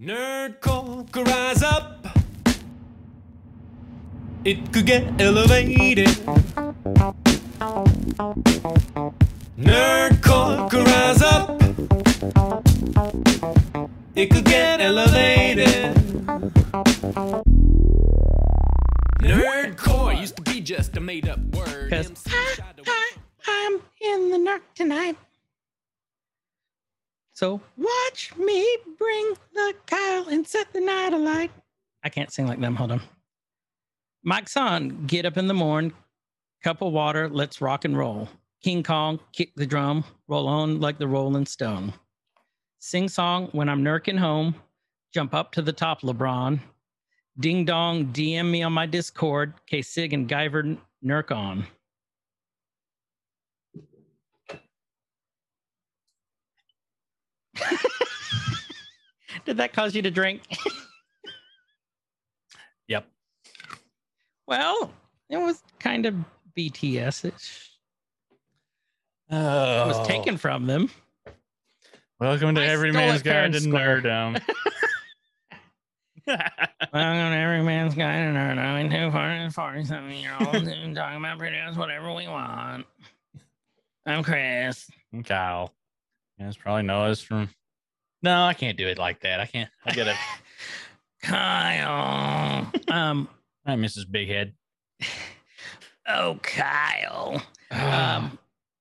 Nerdcore could rise up. It could get elevated. Nerdcore could rise up. It could get elevated. Nerdcore used to be just a made up word. MC tried to- Hi, I'm in the narc tonight. So watch me bring the Kyle and set the night alight. I can't sing like them. Hold on. Mike Son, get up in the morn, cup of water, let's rock and roll. King Kong, kick the drum, roll on like the Rolling Stone. Sing song when I'm nurking home, jump up to the top, LeBron. Ding dong, DM me on my Discord, K Sig and Guyver nurk on. Did that cause you to drink? Yep. Well, it was kind of BTS. It Oh, was taken from them. Welcome to I Every Man's it Guide and to. Nerdum. Welcome to every man's guide to nerd. I'm two forty, 47 year olds and talking about pretty much whatever we want. I'm Chris. I'm Kyle. You guys probably know us from. No, I can't do it like that. I can't. I get it. Kyle. um, I'm Mrs. Big Head. oh, Kyle. Um,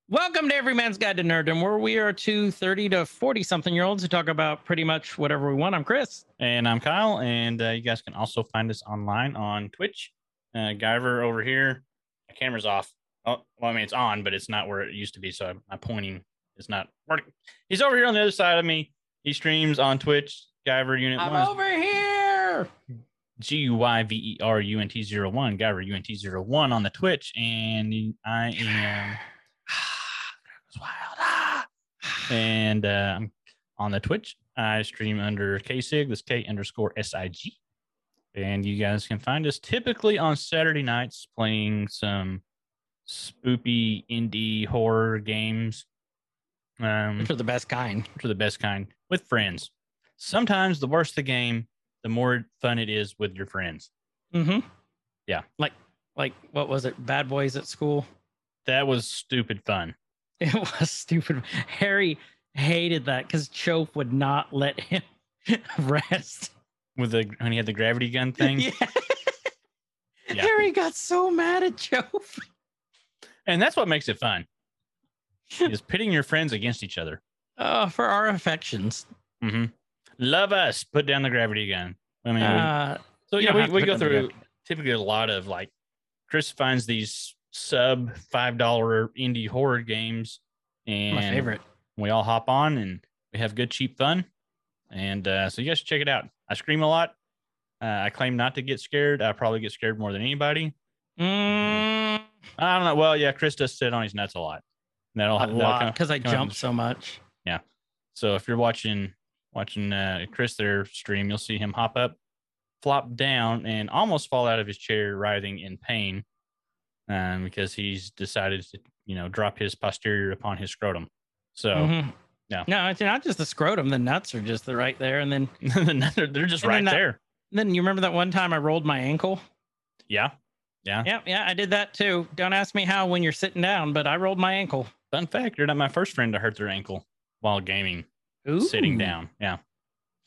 welcome to Every Man's Guide to Nerddom, where we are two 30 to 40 something year olds who talk about pretty much whatever we want. I'm Chris. and I'm Kyle, and uh, you guys can also find us online on Twitch. Uh, Guyver over here. My camera's off. Oh, well, I mean, it's on, but it's not where it used to be. So my pointing is not working. He's over here on the other side of me. He streams on Twitch. Guyver Unit I'm One. over here. G U Y V E R U N T zero one, Guyver U N T zero one on the Twitch, and I am wild. And uh, I'm on the Twitch. I stream under KSIG, this K underscore SIG. And you guys can find us typically on Saturday nights playing some spoopy indie horror games. Um, Which are the best kind. which are the best kind with friends. Sometimes the worse the game, the more fun it is with your friends. Mm-hmm. Yeah. Like, like what was it? Bad Boys at School. That was stupid fun. It was stupid. Harry hated that because Chope would not let him rest. With the when he had the gravity gun thing. Yeah. Yeah. Harry got so mad at Chope. And that's what makes it fun. Is pitting your friends against each other. Oh, for our affections. Mm-hmm. Love us. Put down the gravity gun. I mean, we- Uh, so yeah, we, we go through typically a lot of like Chris finds these sub five dollar indie horror games, and my favorite. we all hop on and we have good cheap fun and uh, so you guys should check it out i scream a lot uh, i claim not to get scared i probably get scared more than anybody Mm, i don't know well yeah chris does sit on his nuts a lot that'll, a that'll lot because I come out in jump so much. Yeah. So if you're watching watching uh, chris their stream you'll see him hop up flop down and almost fall out of his chair writhing in pain um, because he's decided to you know drop his posterior upon his scrotum so Mhm. yeah. No, it's not just the scrotum. The nuts are just the right there. And then, they're, they're just right that- there then you remember that one time I rolled my ankle? yeah yeah Yeah, yeah, I did that too. Don't ask me how when you're sitting down, but I rolled my ankle. Fun fact, you're not my first friend to hurt their ankle while gaming, sitting down. Yeah.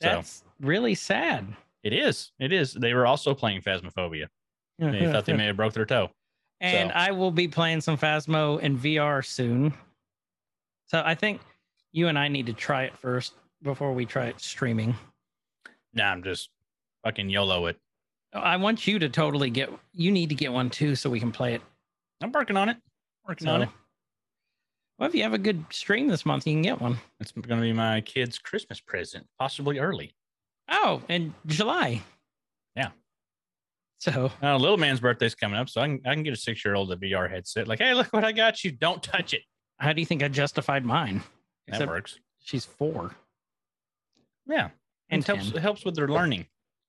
So That's really sad. it is. It is. They were also playing Phasmophobia. They thought they may have broke their toe. and so. I will be playing some Phasmo in VR soon. So I think you and I need to try it first before we try it streaming. Nah, I'm just fucking YOLO it. Oh, I want you to totally get. You need to get one too, so we can play it. I'm working on it. Working So, on it. Well, if you have a good stream this month, you can get one. It's going to be my kid's Christmas present, possibly early. Oh, in July. Yeah. So Uh, little man's birthday's coming up, so I can, I can get a six year old a VR headset. Like, hey, look what I got you. Don't touch it. how do you think I justified mine? That Except works. she's four. Yeah. And it helps, it helps with their learning.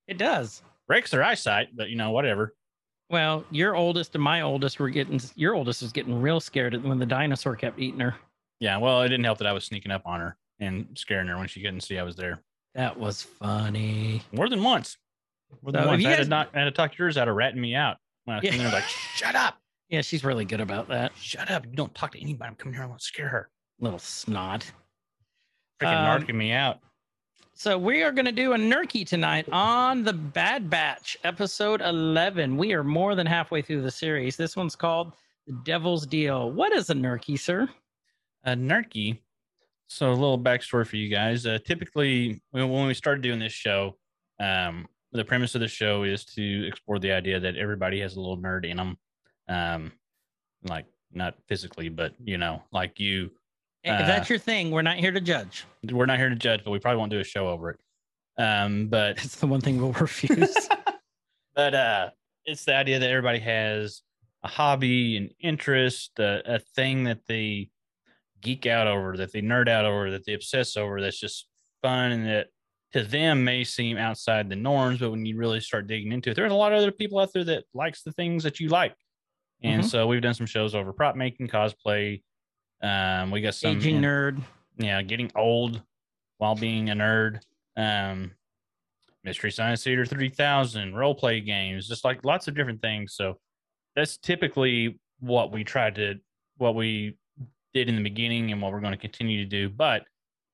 It does. Breaks their eyesight, but you know, whatever. Well, your oldest and my oldest were getting. Your oldest was getting real scared when the dinosaur kept eating her. Yeah, well, it didn't help that I was sneaking up on her and scaring her when she couldn't see I was there. That was funny. more than once. More than So, once. I, had to knock, I had to talk yours out of ratting me out. When I was in there, like, shut up, Yeah, she's really good about that. shut up. You don't talk to anybody. I'm coming here. I want to scare her. Little snot. Freaking Um, narking me out. So we are going to do a Nerky tonight on the Bad Batch, episode 11. We are more than halfway through the series. This one's called The Devil's Deal. What is a Nerky, sir? A Nerky. So a little backstory for you guys. Uh, typically, when, we started doing this show, um, the premise of the show is to explore the idea that everybody has a little nerd in them. Um, like not physically, but you know, like you. If Uh, that's your thing, we're not here to judge. We're not here to judge, but we probably won't do a show over it. Um, but it's the one thing we'll refuse. but uh it's the idea that everybody has a hobby an interest a, a thing that they geek out over that they nerd out over that they obsess over that's just fun and that to them may seem outside the norms but when you really start digging into it there's a lot of other people out there that likes the things that you like and Mhm. so we've done some shows over prop making cosplay um we got some Aging in- nerd. yeah, getting old while being a nerd. Um, Mystery Science Theater 3000, role play games, just like lots of different things. So that's typically what we tried to, what we did in the beginning and what we're going to continue to do. But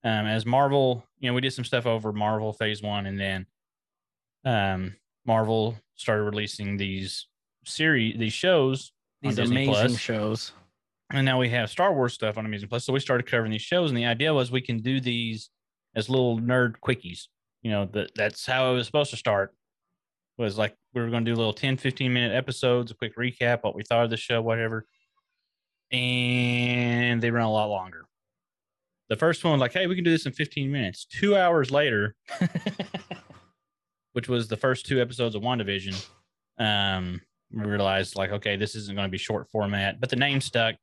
um, as Marvel, you know, we did some stuff over Marvel Phase One, and then um, Marvel started releasing these series, these shows These amazing Plus shows. And now we have Star Wars stuff on Disney Plus. So we started covering these shows, and the idea was we can do these as little nerd quickies. You know, that that's how it was supposed to start. Was like we were going to do little 10, 15 minute episodes, a quick recap, what we thought of the show, whatever. And they run a lot longer. The first one, like, hey, we can do this in 15 minutes. Two hours later, which was the first two episodes of WandaVision, um, we realized like, okay, this isn't going to be short format, but the name stuck.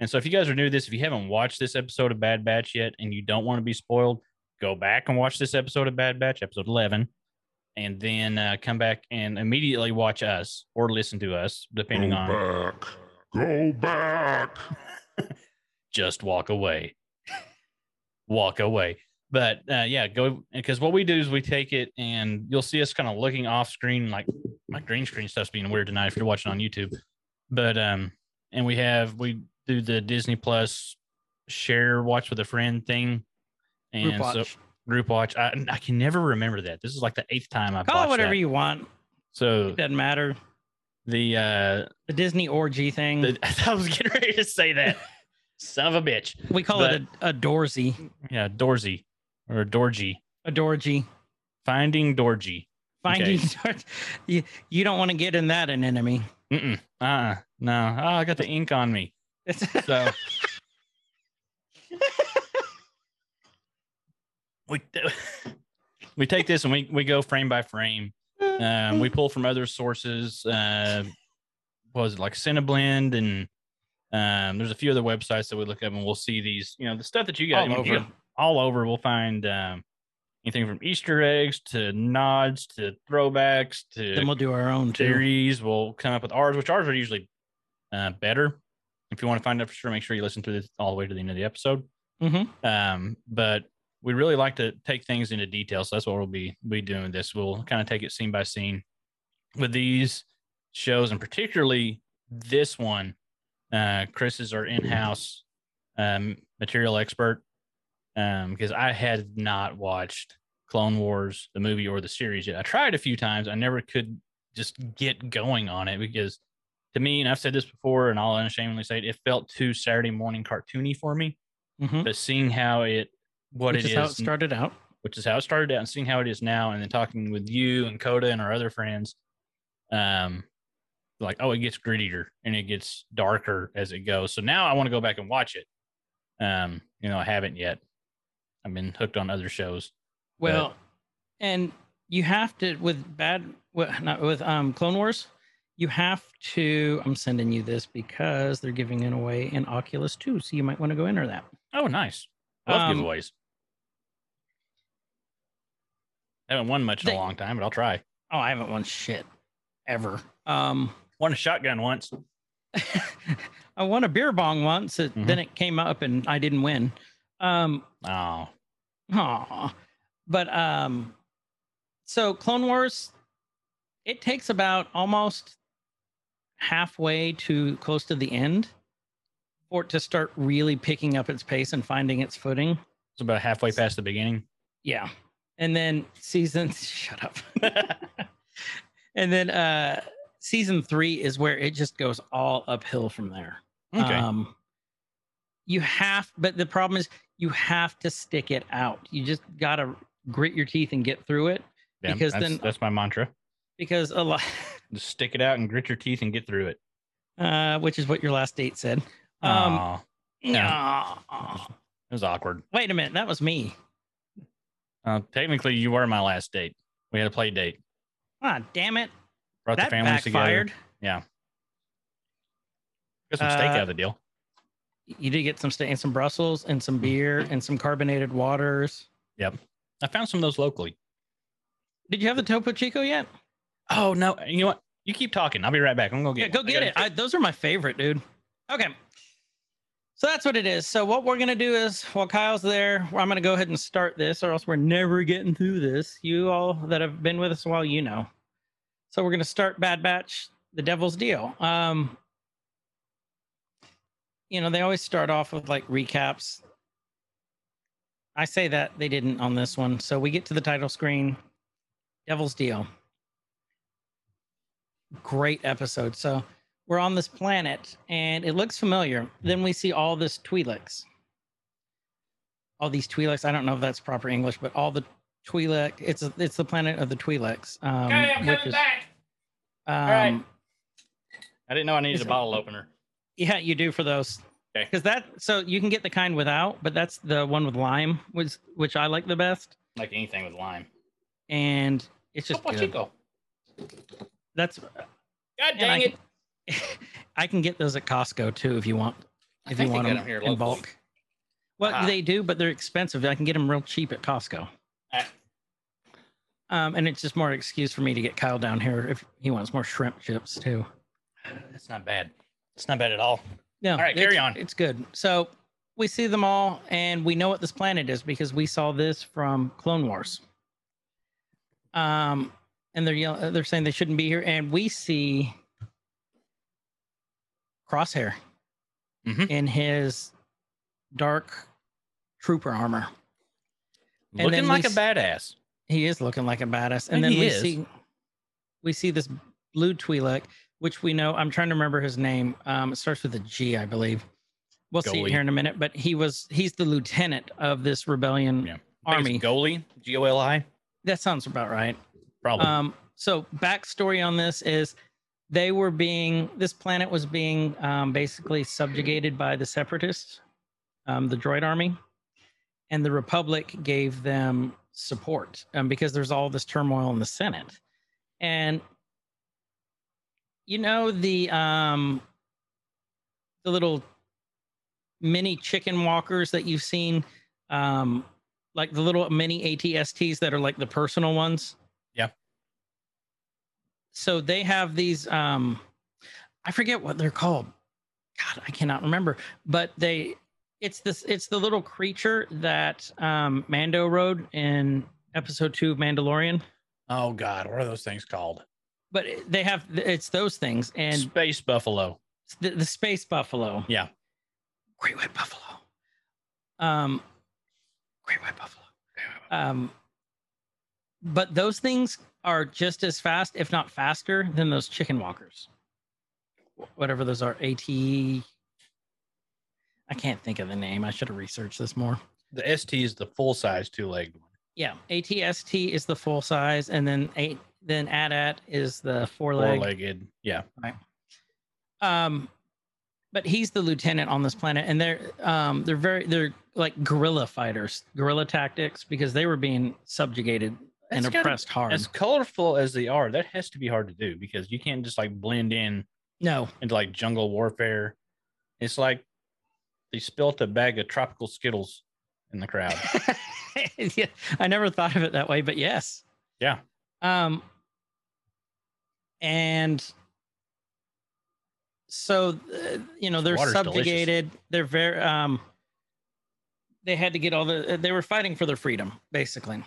And so if you guys are new to this, if you haven't watched this episode of Bad Batch yet and you don't want to be spoiled, go back and watch this episode of Bad Batch, episode 11, and then uh, come back and immediately watch us or listen to us, depending Go on back. Go back. just walk away. walk away. But uh, yeah, go because what we do is we take it and you'll see us kind of looking off screen, like my green screen stuff's being weird tonight if you're watching on YouTube. But um, and we have we do the Disney Plus share watch with a friend thing, and Group so watch. group watch. I, I can never remember that. This is like the eighth time I've Call it whatever that. you want. So it Doesn't matter. the uh, The Disney orgy thing. the I was getting ready to say that. Son of a bitch. we call it a, a Dorsey. Yeah, Dorsey or a Dorgy. A Dorgy. Finding Dorgy. Finding you, you don't want to get in that an enemy. Mm-mm. Uh-uh. No. Oh, I got the ink on me. So we we take this and we we go frame by frame. Um, we pull from other sources. Uh, what was it like Cineblend and um, there's a few other websites that we look up and we'll see these. You know, the stuff that you got All over. get all over. We'll find um, anything from Easter eggs to nods to throwbacks to then we'll do our own too. series. We'll come up with ours, which ours are usually uh, better. If you want to find out for sure, make sure you listen to this all the way to the end of the episode. hmm Um, but we really like to take things into detail, so that's what we'll be be doing. with This we'll kind of take it scene by scene with these shows, and particularly this one. Uh, Chris is our in-house um, material expert um, because I had not watched Clone Wars, the movie or the series yet. I tried a few times. I never could just get going on it because to me, and I've said this before, and I'll unashamedly say it, it felt too Saturday morning cartoony for me. hmm But seeing how it, what Which it is how it started out. which is how it started out, and seeing how it is now, and then talking with you and Coda and our other friends, um, like oh, it gets grittier and it gets darker as it goes. So now I want to go back and watch it. Um, you know, I haven't yet. I've been hooked on other shows. Well, and you have to with bad with, not with um Clone Wars, you have to. I'm sending you this because they're giving it away in Oculus 2, so you might want to go enter that. Oh, nice. Love Um, giveaways. I haven't won much in They- a long time, but I'll try. Oh, I haven't won shit ever. Um, Won a shotgun once. I won a beer bong once. It, Mhm. Then it came up and I didn't win. Um, Oh, aw. but um, so Clone Wars, it takes about almost halfway to close to the end for it to start really picking up its pace and finding its footing. It's about halfway past the beginning. Yeah. And then season shut up. and then uh season 3 is where it just goes all uphill from there. Okay. Um you have but the problem is you have to stick it out. You just got to grit your teeth and get through it Yeah, because that's, then that's my mantra. because a lot Just stick it out and grit your teeth and get through it. uh which is what your last date said. Um yeah. it was awkward. wait a minute, that was me. Uh, technically, you were my last date. We had a play date. Ah, damn it. Brought That the families together. backfired. Got some steak Uh, out of the deal. You did get some steak and some Brussels and some beer and some carbonated waters. Yep. I found some of those locally. Did you have the Topo Chico yet? Oh no! You know what? You keep talking. I'll be right back. I'm gonna go Yeah, get. go get it. I, those are my favorite, dude. Okay. So that's what it is. So what we're gonna do is while Kyle's there, I'm gonna go ahead and start this, or else we're never getting through this. You all that have been with us a while, you know. So we're gonna start Bad Batch, The Devil's Deal. Um, you know, they always start off with like recaps. I say that they didn't on this one. So we get to the title screen, Devil's Deal. Great episode. So we're on this planet and it looks familiar. Then we see all this Twi'leks. All these Twi'leks. I don't know if that's proper English, but all the Twi'lek. It's it's the planet of the Twi'leks. Um, which is, Um, right. I didn't know I needed a bottle opener. Yeah, you do for those. Okay. Because that so you can get the kind without, but that's the one with lime, which which I like the best. Like anything with lime. And it's just Topo good. Chico. That's God dang I it! I can get those at Costco too if you want. If you want them, them 'em here in bulk. Well, Ah. they do, but they're expensive. I can get them real cheap at Costco. Ah. Um, and it's just more excuse for me to get Kyle down here if he wants more shrimp chips too. That's not bad. It's not bad at all. No, All right, carry on. It's good. So we see them all, and we know what this planet is because we saw this from Clone Wars. Um, and they're yelling, they're saying they shouldn't be here, and we see Crosshair Mhm. in his dark trooper armor. And Looking like a badass. He is looking like a badass, and And then we is. see we see this blue Twi'lek, which we know. I'm trying to remember his name. Um, it starts with a G, I believe. We'll see it here in a minute. But he was he's the lieutenant of this rebellion Yeah. Army. Goalie. G O L I. That sounds about right. Um, so backstory on this is they were being this planet was being um, basically subjugated by the separatists, um, the droid army, and the Republic gave them support um, because there's all this turmoil in the Senate, and you know the um, the little mini chicken walkers that you've seen, um, like the little mini ATSTs that are like the personal ones so they have these um i forget what they're called. God i cannot remember. But they it's this it's the little creature that um mando rode in episode two of mandalorian. Oh God, what are those things called? but they have it's those things and Space Buffalo. the, the space buffalo. Yeah. great white buffalo. Um great white buffalo. Um but those things are just as fast if not faster than those chicken walkers whatever those are at i can't think of the name i should have researched this more The ST is the full size two legged one. yeah atst is the full size and then eight then AT-AT is the four-legged. Four legged, Yeah. um but he's the lieutenant on this planet and they're um they're very they're like guerrilla fighters guerrilla tactics because they were being subjugated and gotta- oppressed hard As colorful as they are, that has to be hard to do because you can't just like blend in no into like jungle warfare. It's like they spilt a bag of tropical Skittles in the crowd. yeah, i never thought of it that way but yes Yeah. um and so uh, you know they're water's delicious. subjugated they're very um they had to get all the they were fighting for their freedom basically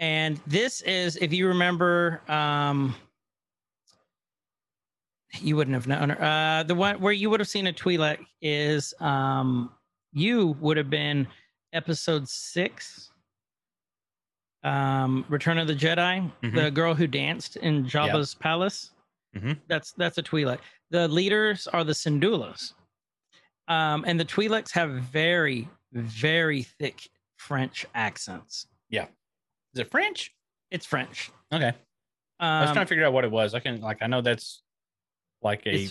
And this is, if you remember, um, you wouldn't have known her. Uh, the one where you would have seen a Twi'lek is um, you would have been episode six, um, Return of the Jedi, the girl who danced in Jabba's palace. Mhm. That's that's a Twi'lek. The leaders are the Syndulas, um, and the Twi'leks have very very thick French accents. Is it French? It's French. Okay. I was Um, trying to figure out what it was. I can like I know that's like a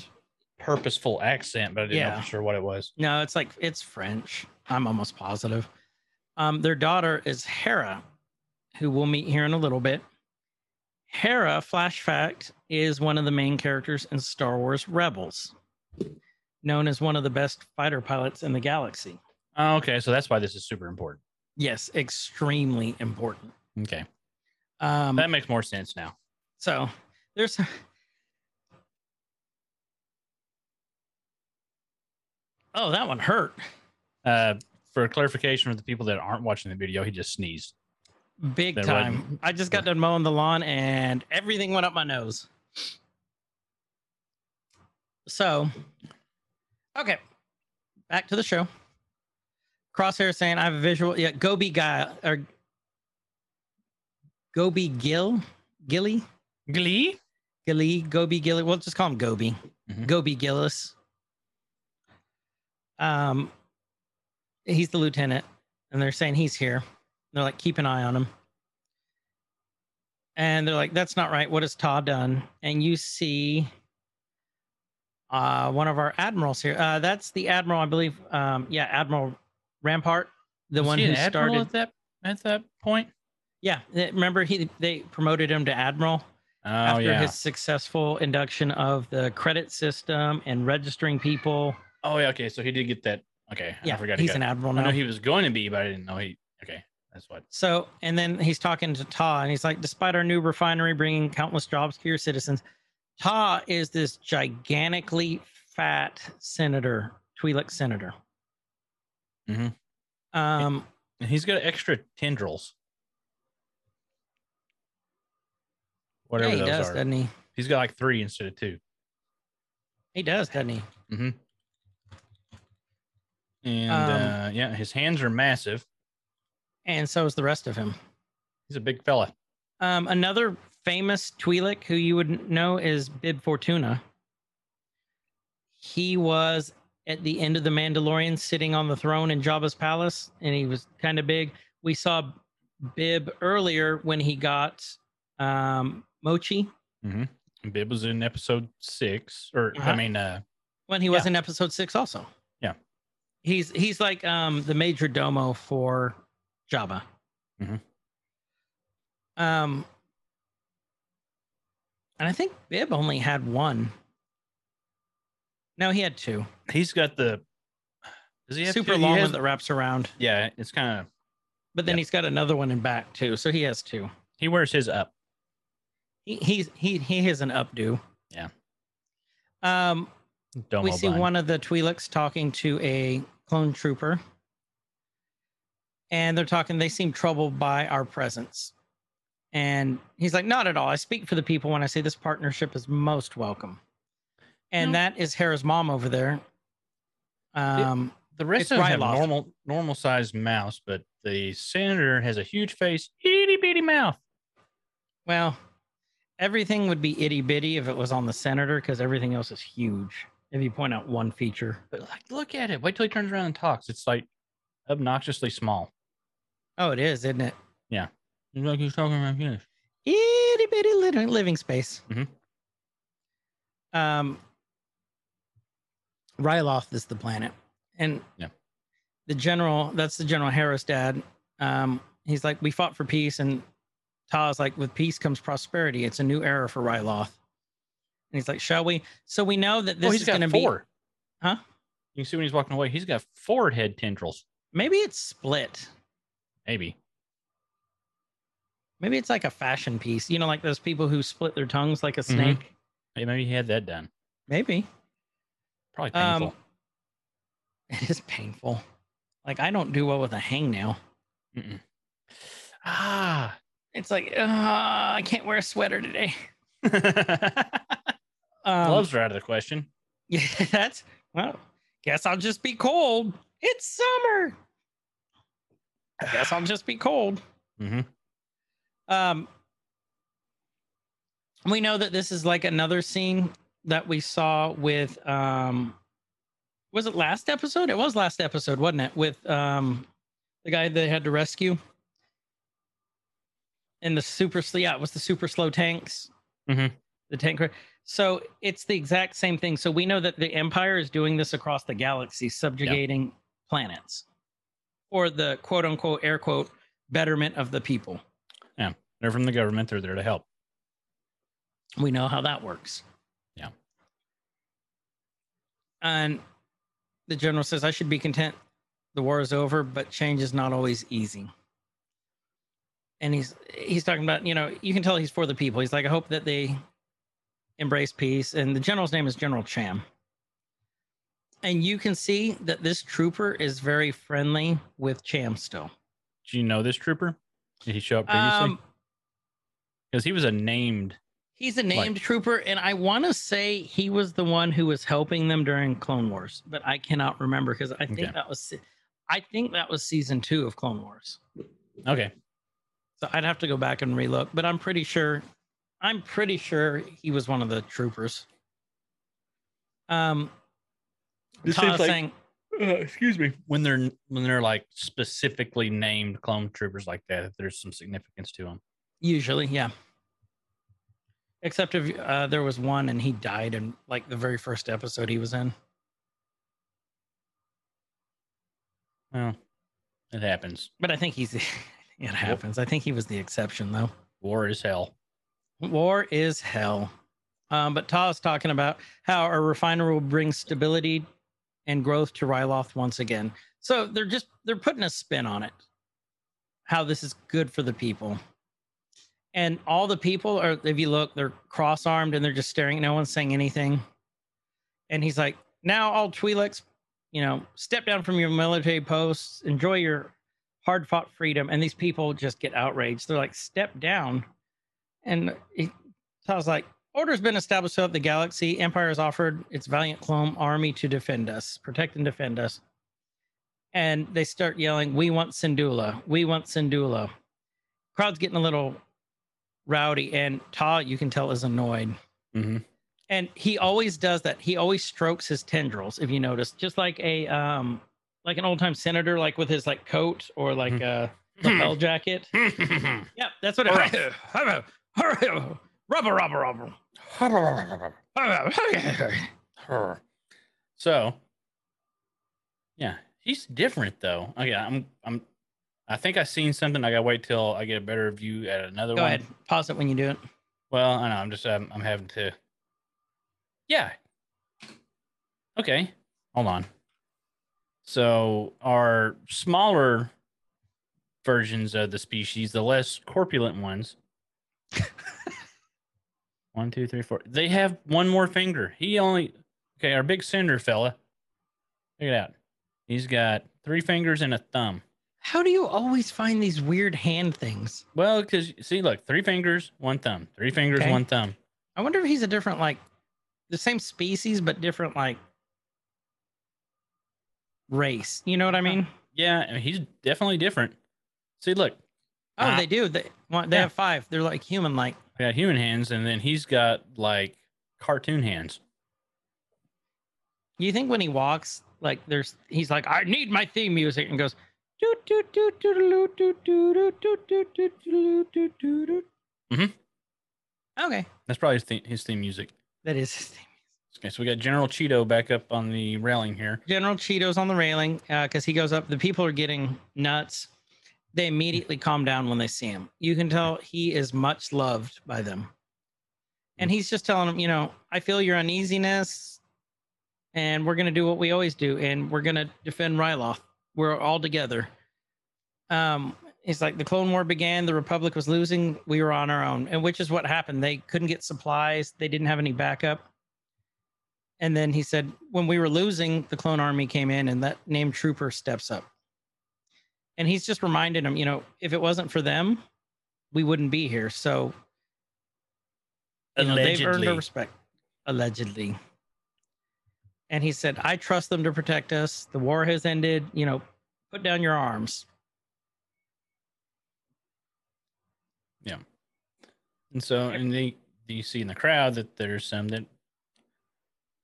purposeful accent, but I didn't know for sure what it was. No, it's like it's French. I'm almost positive. Um, their daughter is Hera, who we'll meet here in a little bit. Hera, flash fact, is one of the main characters in Star Wars Rebels, known as one of the best fighter pilots in the galaxy. Oh, okay, so that's why this is super important. Yes, extremely important. Okay, Um, that makes more sense now. so there's Oh, that one hurt. Uh, for clarification for the people that aren't watching the video, he just sneezed. Big That time. wasn't- I just got done mowing the lawn and everything went up my nose. So, okay, back to the show. Crosshair saying, I have a visual. Yeah, go be Guy or Gobi Gill, Gilly, Glee. Gilly, Gobi Gilly. We'll just call him Gobi. Mhm. Gobi Gillis. Um, he's the lieutenant, and they're saying he's here. They're like, keep an eye on him. And they're like, that's not right. What has Taa done? And you see uh, one of our admirals here. Uh, that's the admiral, I believe. Um, yeah, Admiral Rampart, the Was one who admiral started. at that at that point. Yeah, remember he they promoted him to admiral Oh after yeah. his successful induction of the credit system and registering people. Oh yeah. Okay, so he did get that. Okay, I Yeah, forgot. he's he an admiral I know he was going to be, but I didn't know he. Okay, that's what. So, and then he's talking to Taa, and he's like, despite our new refinery bringing countless jobs to your citizens, Taa is this gigantically fat senator, Twi'lek senator. Mhm. Um, And he's got extra tendrils. Whatever yeah, he those does, are. doesn't he? He's got like three instead of two. He does, doesn't he? Mm-hmm. And Um, uh, yeah, his hands are massive. And so is the rest of him. He's a big fella. Um, another famous Twi'lek who you would know is Bib Fortuna. He was at the end of the Mandalorian sitting on the throne in Jabba's palace, and he was kind of big. We saw Bib earlier when he got um, Mochi Mm-hmm. Bib was in episode six, or Uh-huh. I mean, uh, when he was in episode six also. Yeah. He's he's like um the major domo for Jabba. Mhm. Um and I think Bib only had one. No, he had two. he's got the. Does he have Super two? Long has- one that wraps around. Yeah, it's kind of. But then Yeah. he's got another one in back too. So he has two. He wears his up. He he's he he has an updo. Yeah. Um Domo we see bun. one of the Twi'leks talking to a clone trooper. And they're talking, they seem troubled by our presence. And he's like, Not at all. I speak for the people when I say this partnership is most welcome. And No. that is Hera's mom over there. Um, The rest it's of them have normal normal sized mouse, but the senator has a huge face, itty bitty mouth. well, everything would be itty bitty if it was on the senator because everything else is huge. If you point out one feature. But like, look at it. Wait till he turns around and talks. It's like obnoxiously small. Oh, it is, isn't it? Yeah. It's like he's talking about this. itty bitty living, living space. Mhm. Um, Ryloth is the planet, and Yeah. the general. That's the General Hera's dad. Um, he's like, we fought for peace, and Taa's like, with peace comes prosperity. It's a new era for Ryloth. And he's like, shall we? So we know that this oh, is going to be. four. Huh? You can see when he's walking away, he's got forward head tendrils. Maybe it's split. Maybe. Maybe it's like a fashion piece. You know, like those people who split their tongues like a Mhm. snake. Hey, maybe he had that done. Maybe. Probably painful. Um, it is painful. Like I don't do well with a hangnail. Mm-mm. Ah, It's like, uh, I can't wear a sweater today. Um, Gloves are out of the question. Yeah, that's well. Guess I'll just be cold. It's summer. I Guess I'll just be cold. Mhm. Um, we know that this is like another scene that we saw with um, was it last episode? It was last episode, wasn't it? With um, the guy they had to rescue. And the super slow, yeah, it was the super slow tanks. Mhm. The tank. So it's the exact same thing. So we know that the Empire is doing this across the galaxy, subjugating planets for the quote unquote air quote betterment of the people. Yeah, they're from the government. They're there to help. We know how that works. Yeah. And the general says, I should be content. The war is over, but change is not always easy. And he's he's talking about, you know, you can tell he's for the people. He's like, I hope that they embrace peace. And the general's name is General Cham. And you can see that this trooper is very friendly with Cham still. Do you know this trooper? Did he show up previously? Um, Because he was a named. He's a named trooper, and I want to say he was the one who was helping them during Clone Wars, but I cannot remember because I think Okay. that was, I think that was season two of Clone Wars. Okay. So I'd have to go back and relook, but I'm pretty sure, I'm pretty sure he was one of the troopers. Um, This Todd seems like- saying, Uh, excuse me. When they're when they're like specifically named clone troopers like that, there's some significance to them. usually, yeah. Except if uh, there was one and he died in like the very first episode he was in. Well, it happens. But I think he's, it happens. I think he was the exception though. War is hell. War is hell. Um, but Taa's talking about how a refiner will bring stability and growth to Ryloth once again. So they're just they're putting a spin on it. How this is good for the people. And all the people are, if you look, they're cross-armed and they're just staring. No one's saying anything. And he's like, now all Twi'leks, you know, step down from your military posts, enjoy your hard-fought freedom. And these people just get outraged. They're like, step down. And he, so I was like, order's been established throughout the galaxy. Empire has offered its valiant clone army to defend us, protect and defend us. And they start yelling, "We want Syndulla! We want Syndulla!" Crowd's getting a little rowdy, and Taa, you can tell, is annoyed. Mm-hmm. And he always does that. He always strokes his tendrils, if you notice, just like a um, like an old time senator, like with his like coat or like a lapel jacket. Yep, that's what it Rubber, rubber, rubber. so, yeah, he's different though. Okay, I'm, I'm, I think I seen something. I gotta wait till I get a better view at another Go one. Go ahead. Pause it when you do it. Well, I know. I'm just, um, I'm having to. Yeah. Okay. Hold on. So our smaller versions of the species, the less corpulent ones. one, two, three, four. They have one more finger. He only. Okay, our big cinder fella. Check it out. He's got three fingers and a thumb. How do you always find these weird hand things? Well, because see, look, three fingers, one thumb. Three fingers, Okay. one thumb. I wonder if he's a different, like, the same species, but different, like, race. You know what I mean? Yeah, I mean, he's definitely different. See, look. Oh, I, they do. They want. They yeah. have five. They're like human-like. I got human hands, and then he's got like cartoon hands. You think when he walks, like there's, he's like, I need my theme music, and goes. do do do do do do do do do do do do do do. Mhm. Okay. That's probably his theme, his theme music. That is his theme Okay, so we got General Cheeto back up on the railing here. General Cheeto's on the railing because he goes up. The people are getting nuts. They immediately calm down when they see him. You can tell he is much loved by them. And he's just telling them, you know, I feel your uneasiness and we're going to do what we always do and we're going to defend Ryloth. We're all together. Um, he's like, the Clone War began, the Republic was losing, we were on our own, and which is what happened. They couldn't get supplies, they didn't have any backup. And then he said, when we were losing, the clone army came in and that named trooper steps up. And he's just reminding him, you know, if it wasn't for them, we wouldn't be here. So you know, they've earned our respect. Allegedly. And he said, I trust them to protect us. The war has ended. You know, put down your arms. Yeah. And so, and they, you see in the crowd that there's some that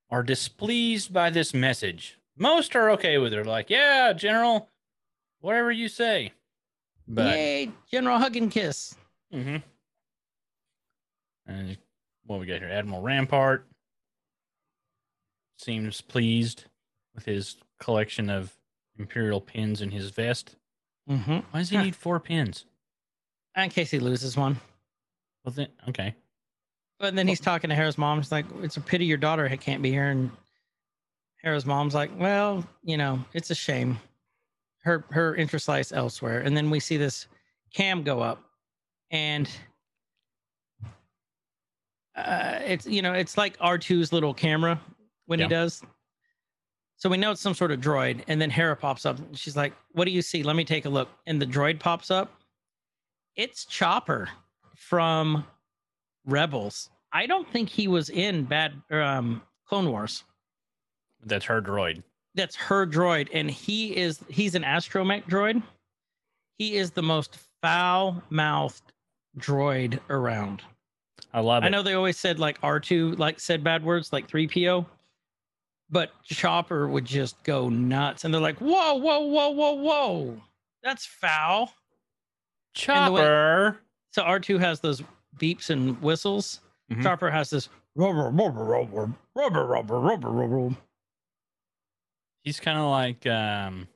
are displeased by this message. Most are okay with it. They're like, yeah, General, whatever you say. But, Yay, General Hug and Kiss. hmm and what we got here? Admiral Rampart seems pleased with his collection of Imperial pins in his vest. Mm-hmm. Why does he Huh. need four pins? In case he loses one. Well, then, okay. But then he's talking to Hera's mom. He's like, it's a pity your daughter can't be here. And Hera's mom's like, well, you know, it's a shame. Her her interest lies elsewhere. And then we see this cam go up, and uh, it's you know, it's like R2's little camera when Yeah. he does. So we know it's some sort of droid. And then Hera pops up. And she's like, what do you see? Let me take a look. And the droid pops up. It's Chopper from Rebels. I don't think he was in Bad um, Clone Wars. That's her droid. That's her droid, and he is he's an astromech droid. He is the most foul-mouthed droid around. I love it. I know they always said like R2 like said bad words like 3PO, but Chopper would just go nuts, and they're like, "Whoa, whoa, whoa, whoa, whoa, that's foul." and the way- Chopper. So R2 has those beeps and whistles. Mhm. Chopper has this rubber, rubber, rubber, rubber, rubber, rubber, rubber. He's kind of like um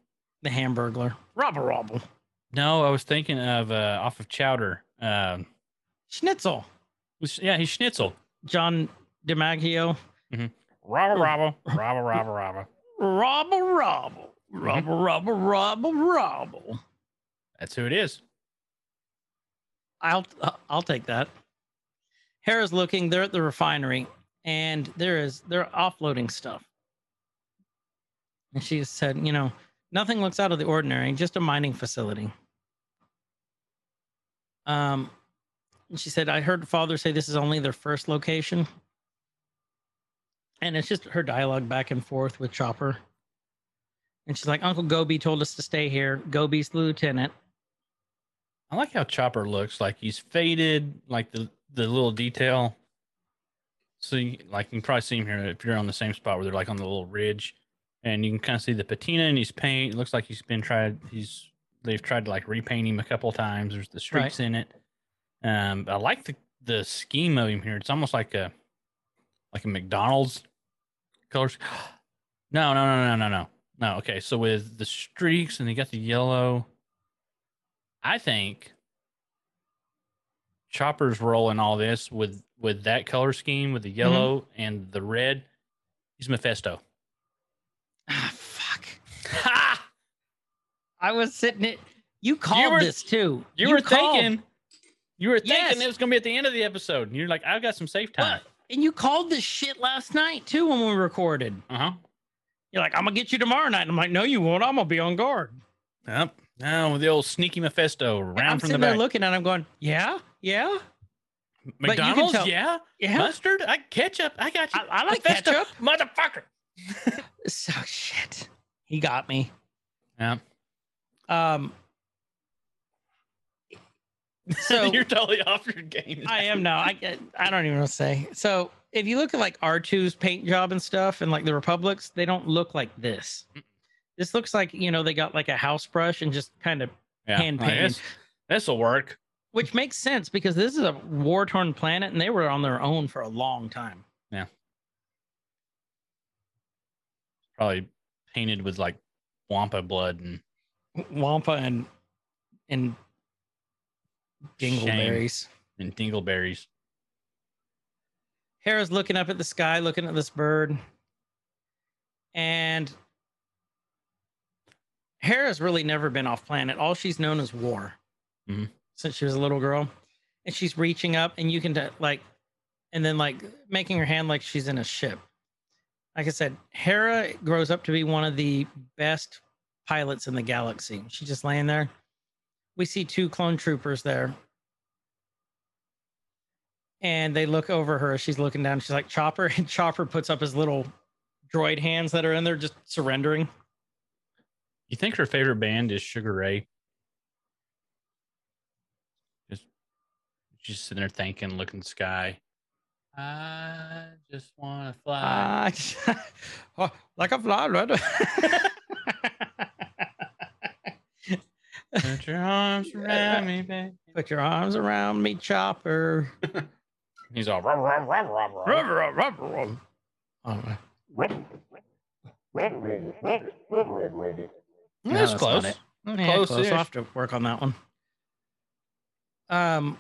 The Hamburglar. Rubber, rubber. no, I was thinking of uh off of Chowder. Um Schnitzel. was- yeah, he's Schnitzel. John DiMaggio. Robber, robber, robber, robber, robber. Rubber, rubber, rubber, rubber, rubber, rubber. That's who it is. I'll I'll take that. Hera's looking. They're at the refinery, and there is they're offloading stuff. And she said, you know, nothing looks out of the ordinary, just a mining facility. Um, and she said, I heard father say this is only their first location. And it's just her dialogue back and forth with Chopper. And she's like, Uncle Gobi told us to stay here. Gobi's the lieutenant. I like how Chopper looks. Like he's faded, like the the little detail. So, you, like you can probably see him here if you're on the same spot where they're like on the little ridge, and you can kind of see the patina in his paint. It looks like he's been tried. He's they've tried to like repaint him a couple of times. There's the streaks in it. Um, I like the the scheme of him here. It's almost like a like a McDonald's colors. No, no, no, no, no, no, no. Okay, so with the streaks and you got the yellow. I think Chopper's role in all this with with that color scheme with the yellow and the red, he's Mephisto. Ah, fuck. Ha! I was sitting it. You called were- this too. You, were called- thinking, you were thinking Yes. it was gonna be at the end of the episode. And you're like, I've got some safe time. What? And you called this shit last night too when we recorded. Uh huh. You're like, I'm gonna get you tomorrow night. And I'm like, no, you won't. I'm gonna be on guard. Yep. Now with the old sneaky Mephisto And round I'm from the sitting there back. looking at. him going, yeah, yeah, but you can McDonald's, tell- yeah. yeah. Mustard, I ketchup, I got you. I, I like Mephisto, ketchup. motherfucker. So shit. He got me. Yeah. Um. So you're totally off your game. I am now. I I don't even know what to say. So if you look at like R2's paint job and stuff and like the Republics, they don't look like this. This looks like, you know, they got like a house brush and just kind of Yeah, hand painted. this- This'll work. which makes sense because this is a war torn planet and they were on their own for a long time. Yeah. Probably painted with like wampa blood and Wampa and and dingleberries. and dingleberries. Hera's looking up at the sky, looking at this bird. And Hera's really never been off planet. All she's known is war Mhm. since she was a little girl. And she's reaching up, and you can, t- like, and then, like, making her hand like she's in a ship. Like I said, Hera grows up to be one of the best pilots in the galaxy. She's just laying there. We see two clone troopers there. And they look over her. She's looking down. She's like, Chopper. And Chopper puts up his little droid hands that are in there just surrendering. You think her favorite band is Sugar Ray? Just she's sitting there thinking, looking the sky. I just want to fly. Ah, oh, like a fly, right? Put your arms around me, baby. Put your arms around me, Chopper. He's all. "Rah, rah, rah, rah, rah." Oh, No, That's that's close. That's yeah, close. close. I'll have to work on that one. Um,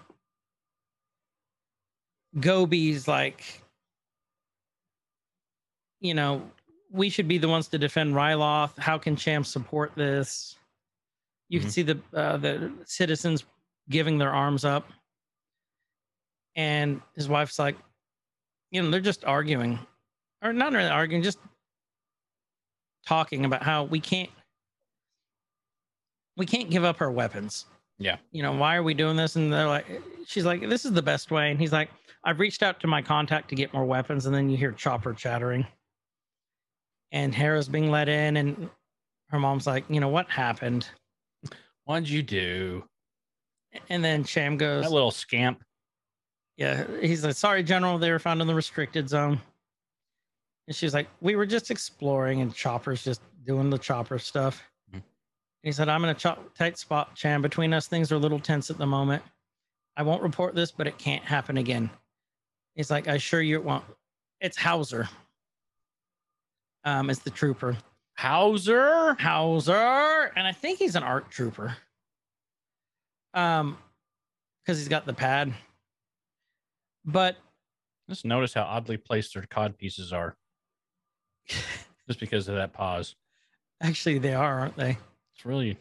Gobi's like, you know, we should be the ones to defend Ryloth. How can Cham support this? You can Mhm. see the uh, the citizens giving their arms up, and his wife's like, you know, they're just arguing, or not really arguing, just talking about how we can't we can't give up our weapons. Yeah. You know, why are we doing this? And they're like, she's like, this is the best way. And he's like, I've reached out to my contact to get more weapons. And then you hear Chopper chattering. And Hera's being let in. And her mom's like, you know, what happened? What'd you do? And then Cham goes, That little scamp. yeah, he's like, sorry, General, they were found in the restricted zone. And she's like, we were just exploring, and Chopper's just doing the Chopper stuff. He said, I'm in a cho- tight spot, Cham. Between us, things are a little tense at the moment. I won't report this, but it can't happen again. He's like, I assure you it won't. It's Hauser. Um, it's the trooper. Hauser. Hauser, and I think he's an art trooper. Um, because he's got the pad. But Just notice how oddly placed their cod pieces are. Just because of that pause. actually, they are, aren't they? It's really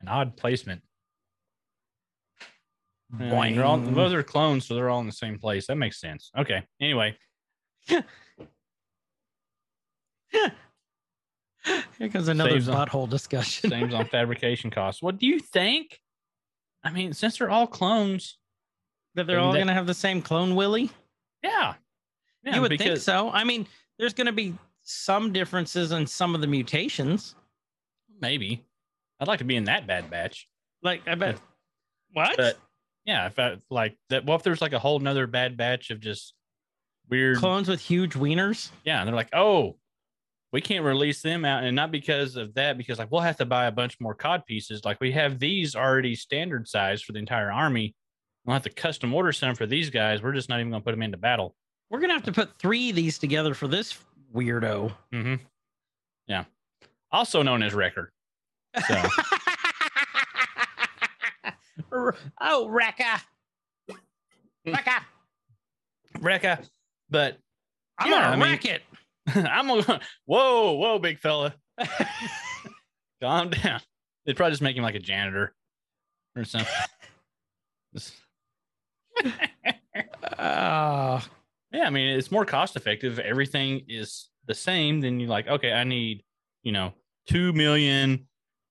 an odd placement. Boing. they're all, mm. those are clones, so they're all in the same place. That makes sense. Okay. Anyway, Here comes another Saves on- butthole discussion. same's on fabrication costs. What do you think? I mean, since they're all clones, that they're all going to have the same clone Willy? yeah. Yeah, you would think so. I mean, there's going to be some differences in some of the mutations. Maybe. I'd like to be in that bad batch. Like, I bet. What? But yeah, if I like that, Well, if there's like a whole nother bad batch of just weird Clones with huge wieners? Yeah, and they're like, oh, we can't release them out, and not because of that, because like we'll have to buy a bunch more cod pieces. Like we have these already standard size for the entire army. We'll have to custom order some for these guys. We're just not even gonna put them into battle. We're going to have to put three of these together for this weirdo. Mm-hmm. Yeah, also known as record. So oh, Rekka. Rekka. Rekka, but I'm Yeah, going to I mean- wreck it. I'm gonna whoa, whoa, big fella, calm down. They'd probably just make him like a janitor or something. Uh, Yeah, I mean, it's more cost effective. Everything is the same. Then you're like, okay, I need, you know, two million,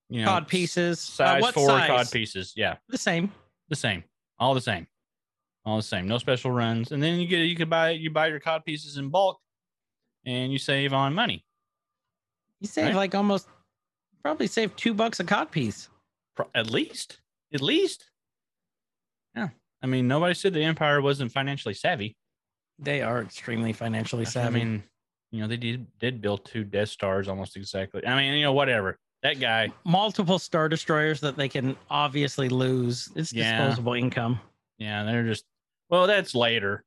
you know, cod pieces. Uh, size what four size? cod pieces. Yeah, The same. the same, all the same, all the same. No special runs. And then you get you could buy you buy your cod pieces in bulk, and you save on money. You save Right. like almost, probably save two bucks a cod piece. At least, at least. Yeah, I mean, nobody said the Empire wasn't financially savvy. They are extremely financially I savvy. mean, you know, they did did build two Death Stars almost exactly. I mean, you know, whatever. That guy. multiple star destroyers that they can obviously lose. It's Yeah. disposable income. Yeah, they're just well, that's later.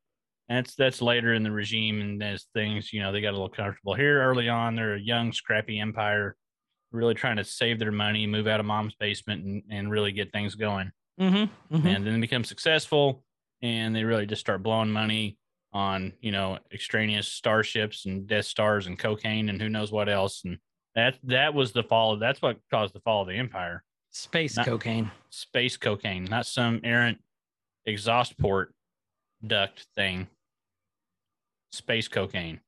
That's that's later in the regime and as things, you know, they got a little comfortable. Here early on, they're a young, scrappy empire, really trying to save their money, move out of mom's basement and, and really get things going. Mm-hmm. And then they become successful and they really just start blowing money on, you know, extraneous starships and Death Stars and cocaine and who knows what else. And that that was the fall of that's what caused the fall of the empire. Space Not- cocaine. space cocaine, not some errant exhaust port duct thing. Space cocaine,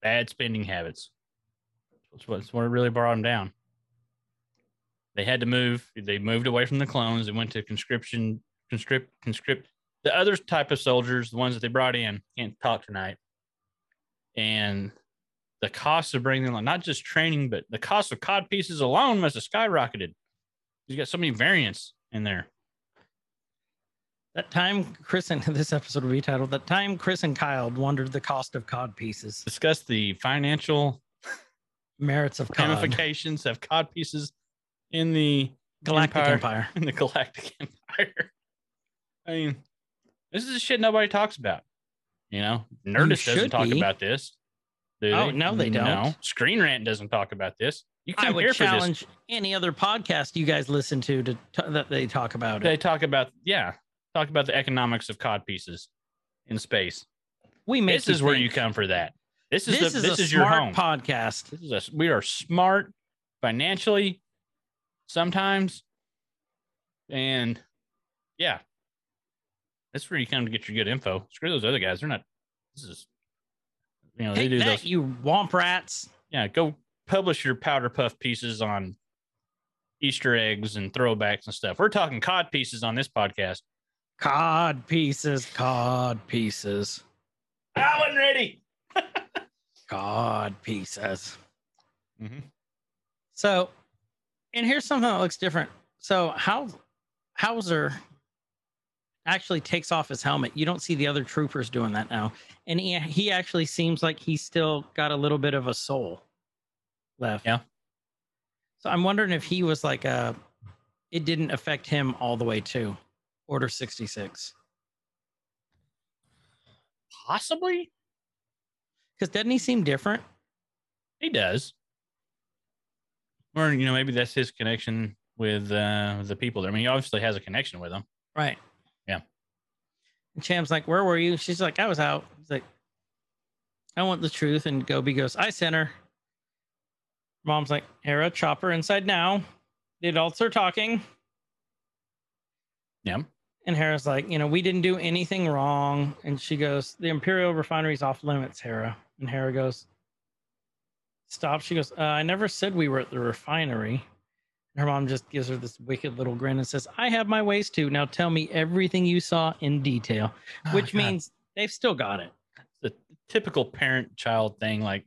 bad spending habits. That's what, that's what really brought them down. They had to move. They moved away from the clones. They went to conscription, conscript, conscript, the other type of soldiers, the ones that they brought in, can't talk tonight. And the cost of bringing them, not just training, but the cost of cod pieces alone must have skyrocketed. You got so many variants in there. That time Chris and this episode will be titled That Time Chris and Kyle Wondered the Cost of Cod Pieces. Discuss the financial Merits of cod. ramifications of cod pieces in the Galactic Empire. Empire. in the Galactic Empire. I mean, this is the shit nobody talks about. You know, Nerdist doesn't talk be. about this. do Oh, they? no, they don't. Screen Rant doesn't talk about this. You I would here for this. challenge any other podcast you guys listen to to t- that they talk about They it. talk about yeah, talk about the economics of cod pieces in space. We make This is where you come for that. This is This the, is this is your home. podcast. This is a, we are smart financially sometimes and yeah that's where you come to get your good info screw those other guys they're not this is you know they do that, those you womp rats. yeah go publish your powder puff pieces on easter eggs and throwbacks and stuff we're talking cod pieces on this podcast Cod pieces, cod pieces, i wasn't ready cod pieces. Mhm. So, and here's something that looks different. So, how Hauser actually takes off his helmet. You don't see the other troopers doing that now, and he he actually seems like he's still got a little bit of a soul left. Yeah. So I'm wondering if he was like a, it didn't affect him all the way to Order 66 possibly because doesn't he seem different? He does. Or you know, maybe that's his connection with uh the people there. I mean, he obviously has a connection with them. Right. And Cham's like, Where were you? She's like, I was out. He's like, I want the truth. And Gobi goes, I sent her. Mom's like, Hera, chopper inside now. The adults are talking. Yeah. And Hera's like, you know, we didn't do anything wrong. And she goes, the Imperial refinery's off limits, Hera. And Hera goes, stop. She goes, uh, I never said we were at the refinery. And her mom just gives her this wicked little grin and says, I have my ways too. Now tell me everything you saw in detail, oh, which Oh, means they've still got it. the typical parent child thing like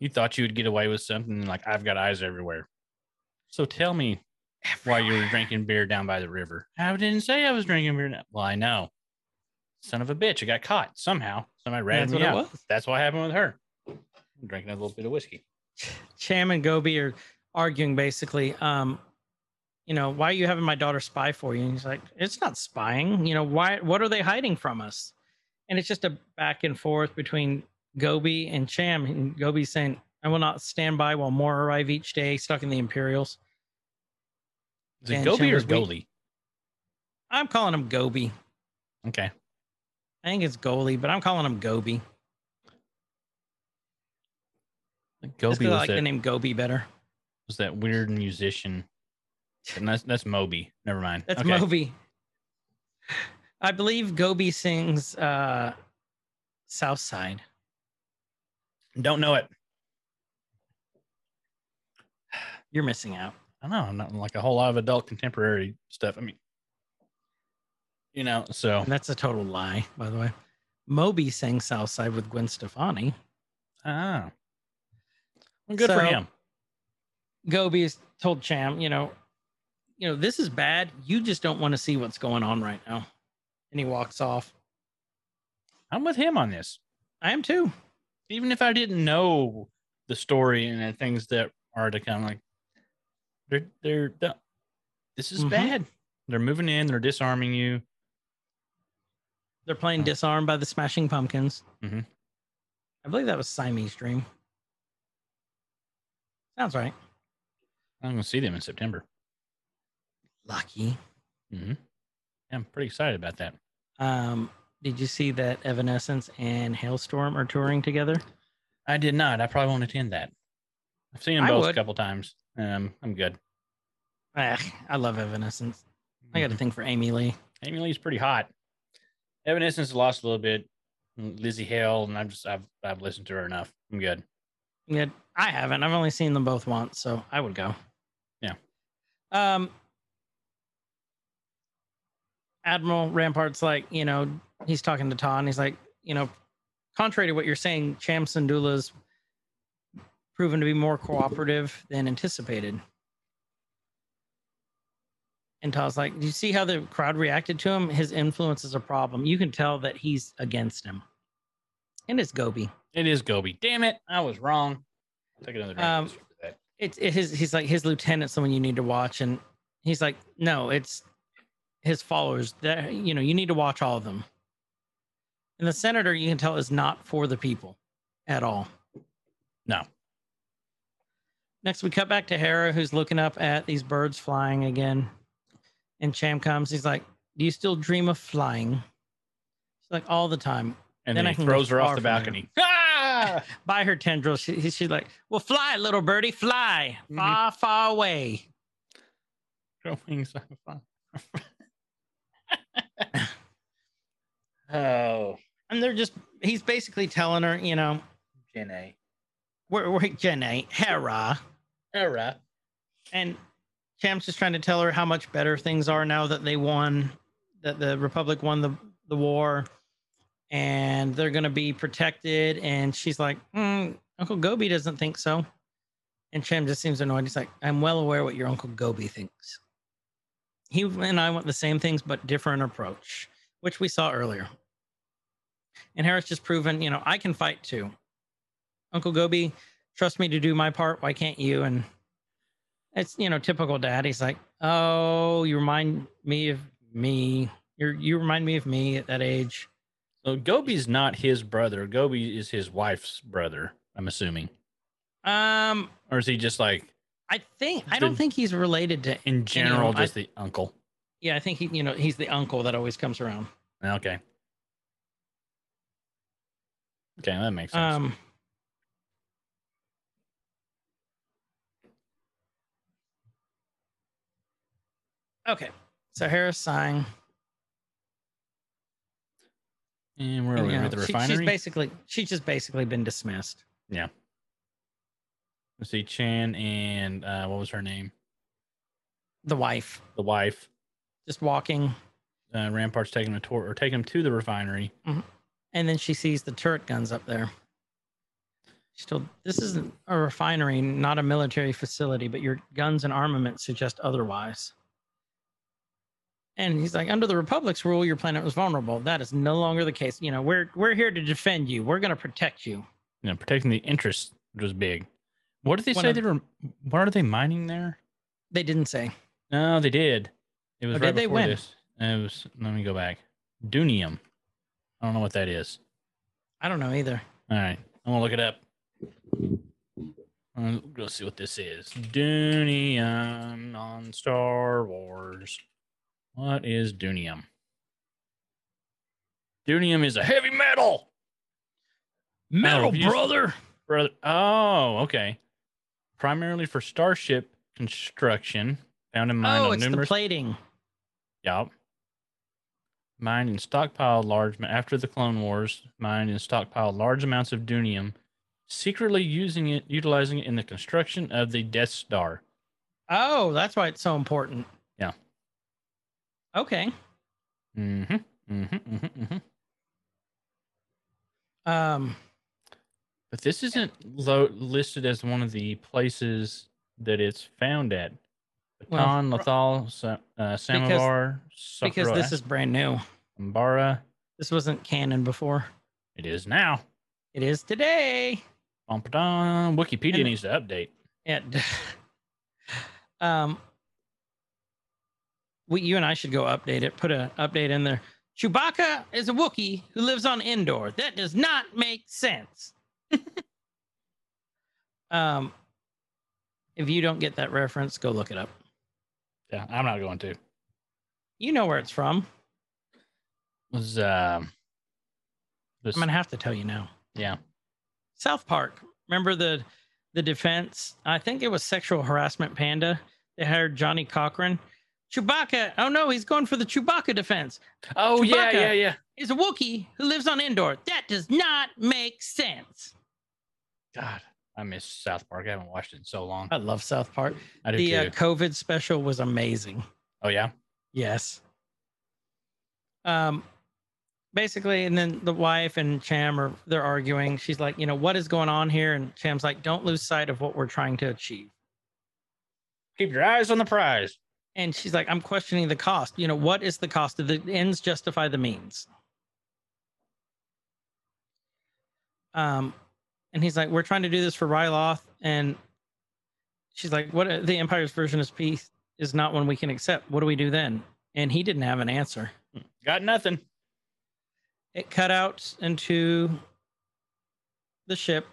you thought you would get away with something like I've got eyes everywhere. So tell me why you were drinking beer down by the river. I didn't say I was drinking beer. now- Well, I know. Son of a bitch, I got caught somehow. Somebody ratted That's me what it out. was. That's what happened with her. I'm drinking a little bit of whiskey. Cham and Gobi are arguing basically, um, you know, why are you having my daughter spy for you? And he's like, it's not spying. You know, why? What are they hiding from us? And it's just a back and forth between Gobi and Cham. And Gobi's saying, I will not stand by while more arrive each day stuck in the Imperials. Is it And Gobi or Chambers, we- Goalie? I'm calling him Gobi. Okay. I think it's Goalie, but I'm calling him Gobi. Gobi I like that, the name Gobi better. Was that weird musician. And that's that's Moby. Never mind. That's okay. Moby. I believe Gobi sings uh South Side. Don't know it. You're missing out. I know. I'm not like a whole lot of adult contemporary stuff. I mean, you know, so And that's a total lie, by the way. Moby sang South Side with Gwen Stefani. ah, well, good for So- him. Gobi's told Cham, you know, you know, this is bad. You just don't want to see what's going on right now. And he walks off. I'm with him on this. I am too. Even if I didn't know the story and the things that are to come, like they're they're done. This is Mhm. bad. They're moving in. They're disarming you. They're playing Disarmed by the Smashing Pumpkins. Mhm. I believe that was Siamese Dream. Sounds right. I'm gonna see them in September. Lucky. hmm I'm pretty excited about that. Um, did you see that Evanescence and Halestorm are touring together? I did not. I probably won't attend that. I've seen them I both a couple times. Um, I'm good. Ah, I love Evanescence. I got a thing for Amy Lee. Amy Lee's pretty hot. Evanescence lost a little bit. Lizzie Hale, and I've just I've I've listened to her enough. I'm good. Yeah, I haven't. I've only seen them both once, so I would go. Um. Admiral Rampart's like, you know, he's talking to and he's like, you know, contrary to what you're saying, Cham Syndulla's proven to be more cooperative than anticipated. And Todd's like, Do you see how the crowd reacted to him? His influence is a problem. You can tell that he's against him. And it's Gobi. It is Gobi. Damn it. I was wrong. Take another drink Um, It's it, his he's like his lieutenant someone you need to watch. And he's like, No, it's his followers. That you know, you need to watch all of them. And the senator, you can tell, is not for the people at all. No. Next, we cut back to Hera, who's looking up at these birds flying again. And Cham comes. He's like, "Do you still dream of flying?" She's like, "All the time." And then then, he throws her off the balcony. Ah! By her tendrils, she, she's like, "Well, fly, little birdie, fly Mhm. far, far away." Grow wings oh, And they're just—he's basically telling her, you know, Jenny. we're, we're Jenny, Hera, Era. and Cham's just trying to tell her how much better things are now that they won, that the Republic won the the war, and they're going to be protected. And she's like, "Hmm, Uncle Gobi doesn't think so. And Cham just seems annoyed. He's like, I'm well aware what your Uncle Gobi thinks. He and I want the same things, but different approach, which we saw earlier. And Hera's just proven, you know, I can fight too. Uncle Gobi, trust me to do my part. Why can't you? And it's you know typical dad. He's like, oh, you remind me of me. You're you remind me of me at that age. So Gobi's not his brother. Gobi is his wife's brother. I'm assuming, Um, or is he just like I think I don't The- think he's related to. in general I- just the uncle? Yeah, I think he you know he's the uncle that always comes around. Okay. Okay, that makes sense. Um. Okay, so Hera's sighing. And where are we know, at the she- she's basically she's just basically been dismissed. Yeah. Let's see, Cham and uh, what was her name? The wife The wife. just walking, Uh, Rampart's taking a tour or taking him to the refinery. and then she sees the turret guns up there. She told, "This isn't a refinery, not a military facility, but your guns and armament suggest otherwise." And he's like, "Under the Republic's rule, your planet was vulnerable. That is no longer the case. You know, we're we're here to defend you. We're going to protect you." You know, protecting the interest was big. What did they One say of- they were? What are they mining there? They didn't say. No, they did. It was Oh, right did they? When? this. It was. Let me go back. Doonium. I don't know what that is. I don't know either. All right, I'm gonna look it up. Let's go see what this is. Doonium on Star Wars. What is Doonium? Doonium is a heavy metal. Metal oh, you- brother. Brother. Oh, okay. Primarily for starship construction, found in mine Oh, it's the numerous. plating. Yup. Mined and stockpiled large after the Clone Wars. Mined and stockpiled large amounts of doonium, secretly using it, utilizing it in the construction of the Death Star. Oh, that's why it's so important. Okay. Mm-hmm. Mm-hmm. Mm-hmm. mm-hmm. Um. But this isn't lo- listed as one of the places that it's found at. Well, Batonn, pro- Lothal, Sa- uh, Samovar, because Sakura, this is brand new. Umbara. This wasn't canon before. It is now. It is today. Bum-ba-dum. Wikipedia And- needs to update. And um, we, you and I should go update it. Put an update in there. Chewbacca is a Wookiee who lives on Endor. That does not make sense. um, if you don't get that reference, go look it up. Yeah, I'm not going to. You know where it's from. was um this I'm gonna have to tell you now. yeah South Park. Remember the the defense? I think it was sexual harassment panda. They hired Johnnie Cochran. Chewbacca. Oh no, he's going for the Chewbacca defense. oh yeah Chewbacca. yeah yeah He's a Wookiee who lives on Endor. That does not make sense. god i miss south park i haven't watched it in so long I love South Park. i do The too uh, COVID special was amazing. oh yeah Yes. Um, basically, and then the wife and Cham are they're arguing. She's like, you know, what is going on here? And Cham's like, don't lose sight of what we're trying to achieve. Keep your eyes on the prize. And she's like, I'm questioning the cost. You know, what is the cost? Do the ends justify the means? Um, and he's like, we're trying to do this for Ryloth, and she's like, what? The Empire's version of peace is not one we can accept. What do we do then? And he didn't have an answer. Got nothing. It cut out into the ship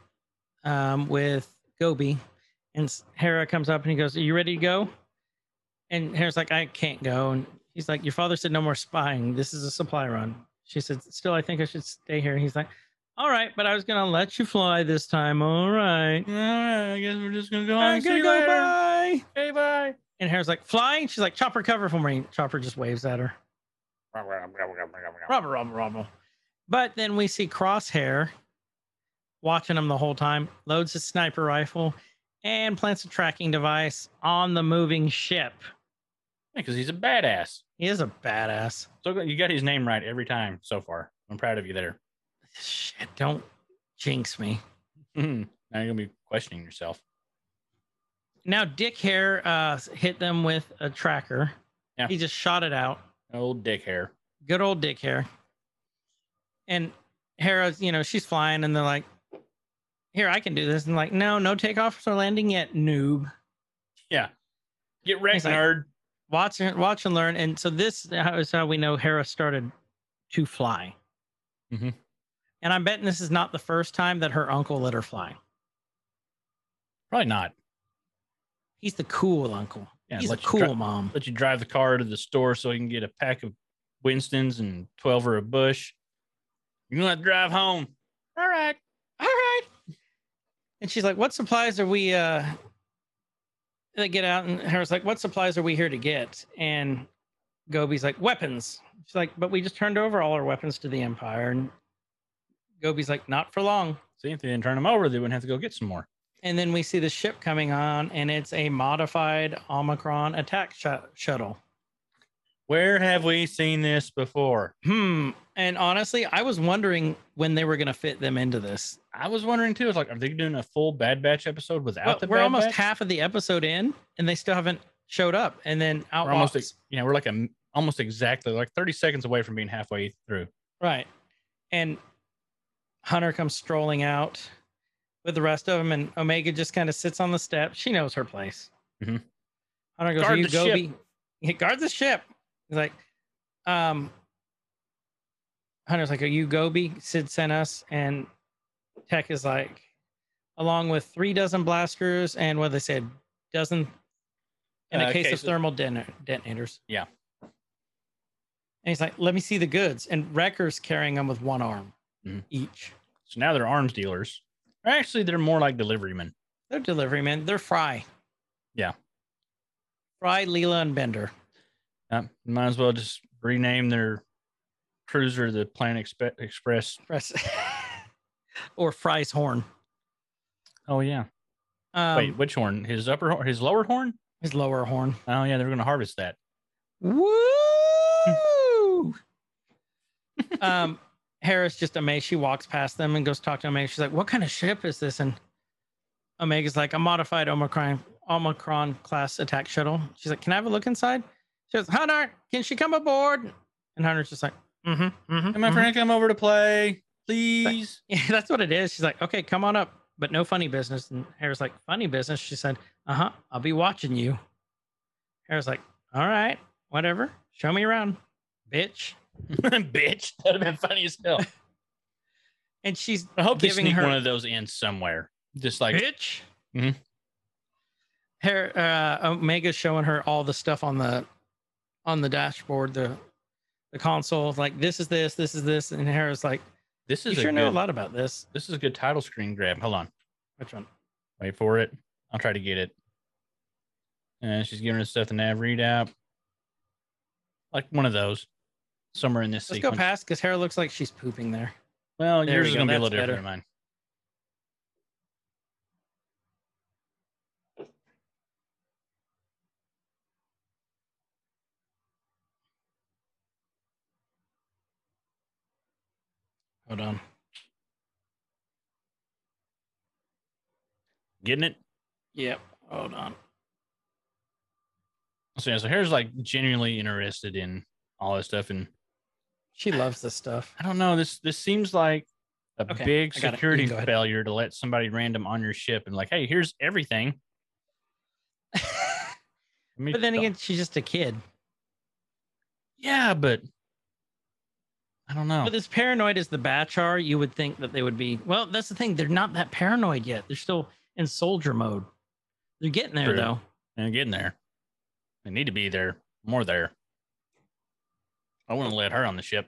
um, with Gobi, and Hera comes up and he goes, "Are you ready to go?" And Hera's like, "I can't go." And he's like, "Your father said no more spying. This is a supply run." She said, "Still, I think I should stay here." He's like, "All right, but I was gonna let you fly this time. All right." All right, I guess we're just gonna go on. I'm gonna go later. bye. Hey, bye. And Hera's like, "Flying?" She's like, "Chopper, cover for me." Chopper just waves at her. Rubble, rubble, rubble. But then we see Crosshair watching him the whole time, loads his sniper rifle, and plants a tracking device on the moving ship. Because he's a badass. He is a badass. So you got his name right every time so far. I'm proud of you there. Shit, don't jinx me. now you're gonna be questioning yourself. Now, Dick Hare uh, hit them with a tracker. Yeah. He just shot it out. Old dick hair. Good old Dick Hare. And Hera's, you know, she's flying, and they're like, "Here, I can do this." And like, no, no takeoffs or landing yet, noob. Yeah. Get wrecked, He's like- nerd. Watch and watch and learn. And so this is how we know Hera started to fly. Mhm. And I'm betting this is not the first time that her uncle let her fly. Probably not. He's the cool uncle. Yeah, He's a cool dri- mom. Let you drive the car to the store so you can get a pack of Winston's and 12 or a bush. You're gonna have to drive home. All right. All right. And she's like, "What supplies are we?" uh They get out, and Hera's like, "What supplies are we here to get?" And Gobi's like, "Weapons." She's like, "But we just turned over all our weapons to the Empire." And Gobi's like, "Not for long." See, if they didn't turn them over, they wouldn't have to go get some more. And then we see the ship coming on, and it's a modified Omicron attack sh- shuttle. Where have we seen this before? Hmm. And honestly, I was wondering when they were going to fit them into this. I was wondering too. It's like, are they doing a full Bad Batch episode without Well, the we're Bad almost Batch? half of the episode in, and they still haven't showed up. And then out We're almost, walks- ex- yeah, we're like a almost exactly like 30 seconds away from being halfway through. right. And Hunter comes strolling out with the rest of them, and Omega just kind of sits on the step. She knows her place. Mhm. Hunter goes, Guard you the ship." Gobi?" Yeah, guard the ship. He's like, um, Hunter's like, "Are you Gobi?" Sid sent us, and Tech is like, along with three dozen blasters and what they said, dozen in a Uh, case, case of thermal detonators. Yeah. And he's like, "Let me see the goods." And Wrecker's carrying them with one arm Mhm. each. So now they're arms dealers. Actually, they're more like delivery men. They're delivery men. They're Fry. Yeah. Fry, Leela, and Bender. Uh, might as well just rename their cruiser the Planet Expe- Express. Press. or Fry's horn. Oh yeah. Um, Wait, which horn? His upper horn? His lower horn? his lower horn. Oh yeah, they're going to harvest that. Woo! um, Hera's just amazed. She walks past them and goes talk to Omega. She's like, "What kind of ship is this?" And Omega's like, "A modified Omicron Omicron class attack shuttle." She's like, "Can I have a look inside?" She goes, "Hunter, can she come aboard?" And Hunter's just like, "Mm-hmm, mm-hmm." Hey, my friend, come over to play, please. Yeah, that's what it is. She's like, "Okay, come on up, but no funny business." And Hera's like, "Funny business?" She said, "Uh huh. I'll be watching you." Hera's like, "All right, whatever. Show me around, bitch." Bitch, that'd have been funny as hell. And she's I hope they giving sneak her one of those in somewhere. Just like bitch. Mhm. Her uh, Omega's showing her all the stuff on the on the dashboard, the the console. Like this is this, this is this, and Hera's like, this is "You sure a know a lot about this." this is a good title screen grab. Hold on, Which one? wait for it. I'll try to get it. And she's giving us stuff the nav readout, like one of those, somewhere in this Let's sequence. go past because Hera looks like she's pooping there. Well, There yours we is go, gonna be a little different better. than mine. Hold on. Getting it? Yep. Hold on. So, yeah, so Hera's like genuinely interested in all this stuff. And She loves this stuff. I don't know, this this seems like a Okay, big I got it. You security can go ahead. failure to let somebody random on your ship and like, hey, here's everything. But then again, she's just a kid. yeah, but I don't know. But as paranoid as the batch are, you would think that they would be. Well, that's the thing. They're not that paranoid yet. They're still in soldier mode. They're getting there True. though. and getting there. They need to be there, more there. I wouldn't let her on the ship.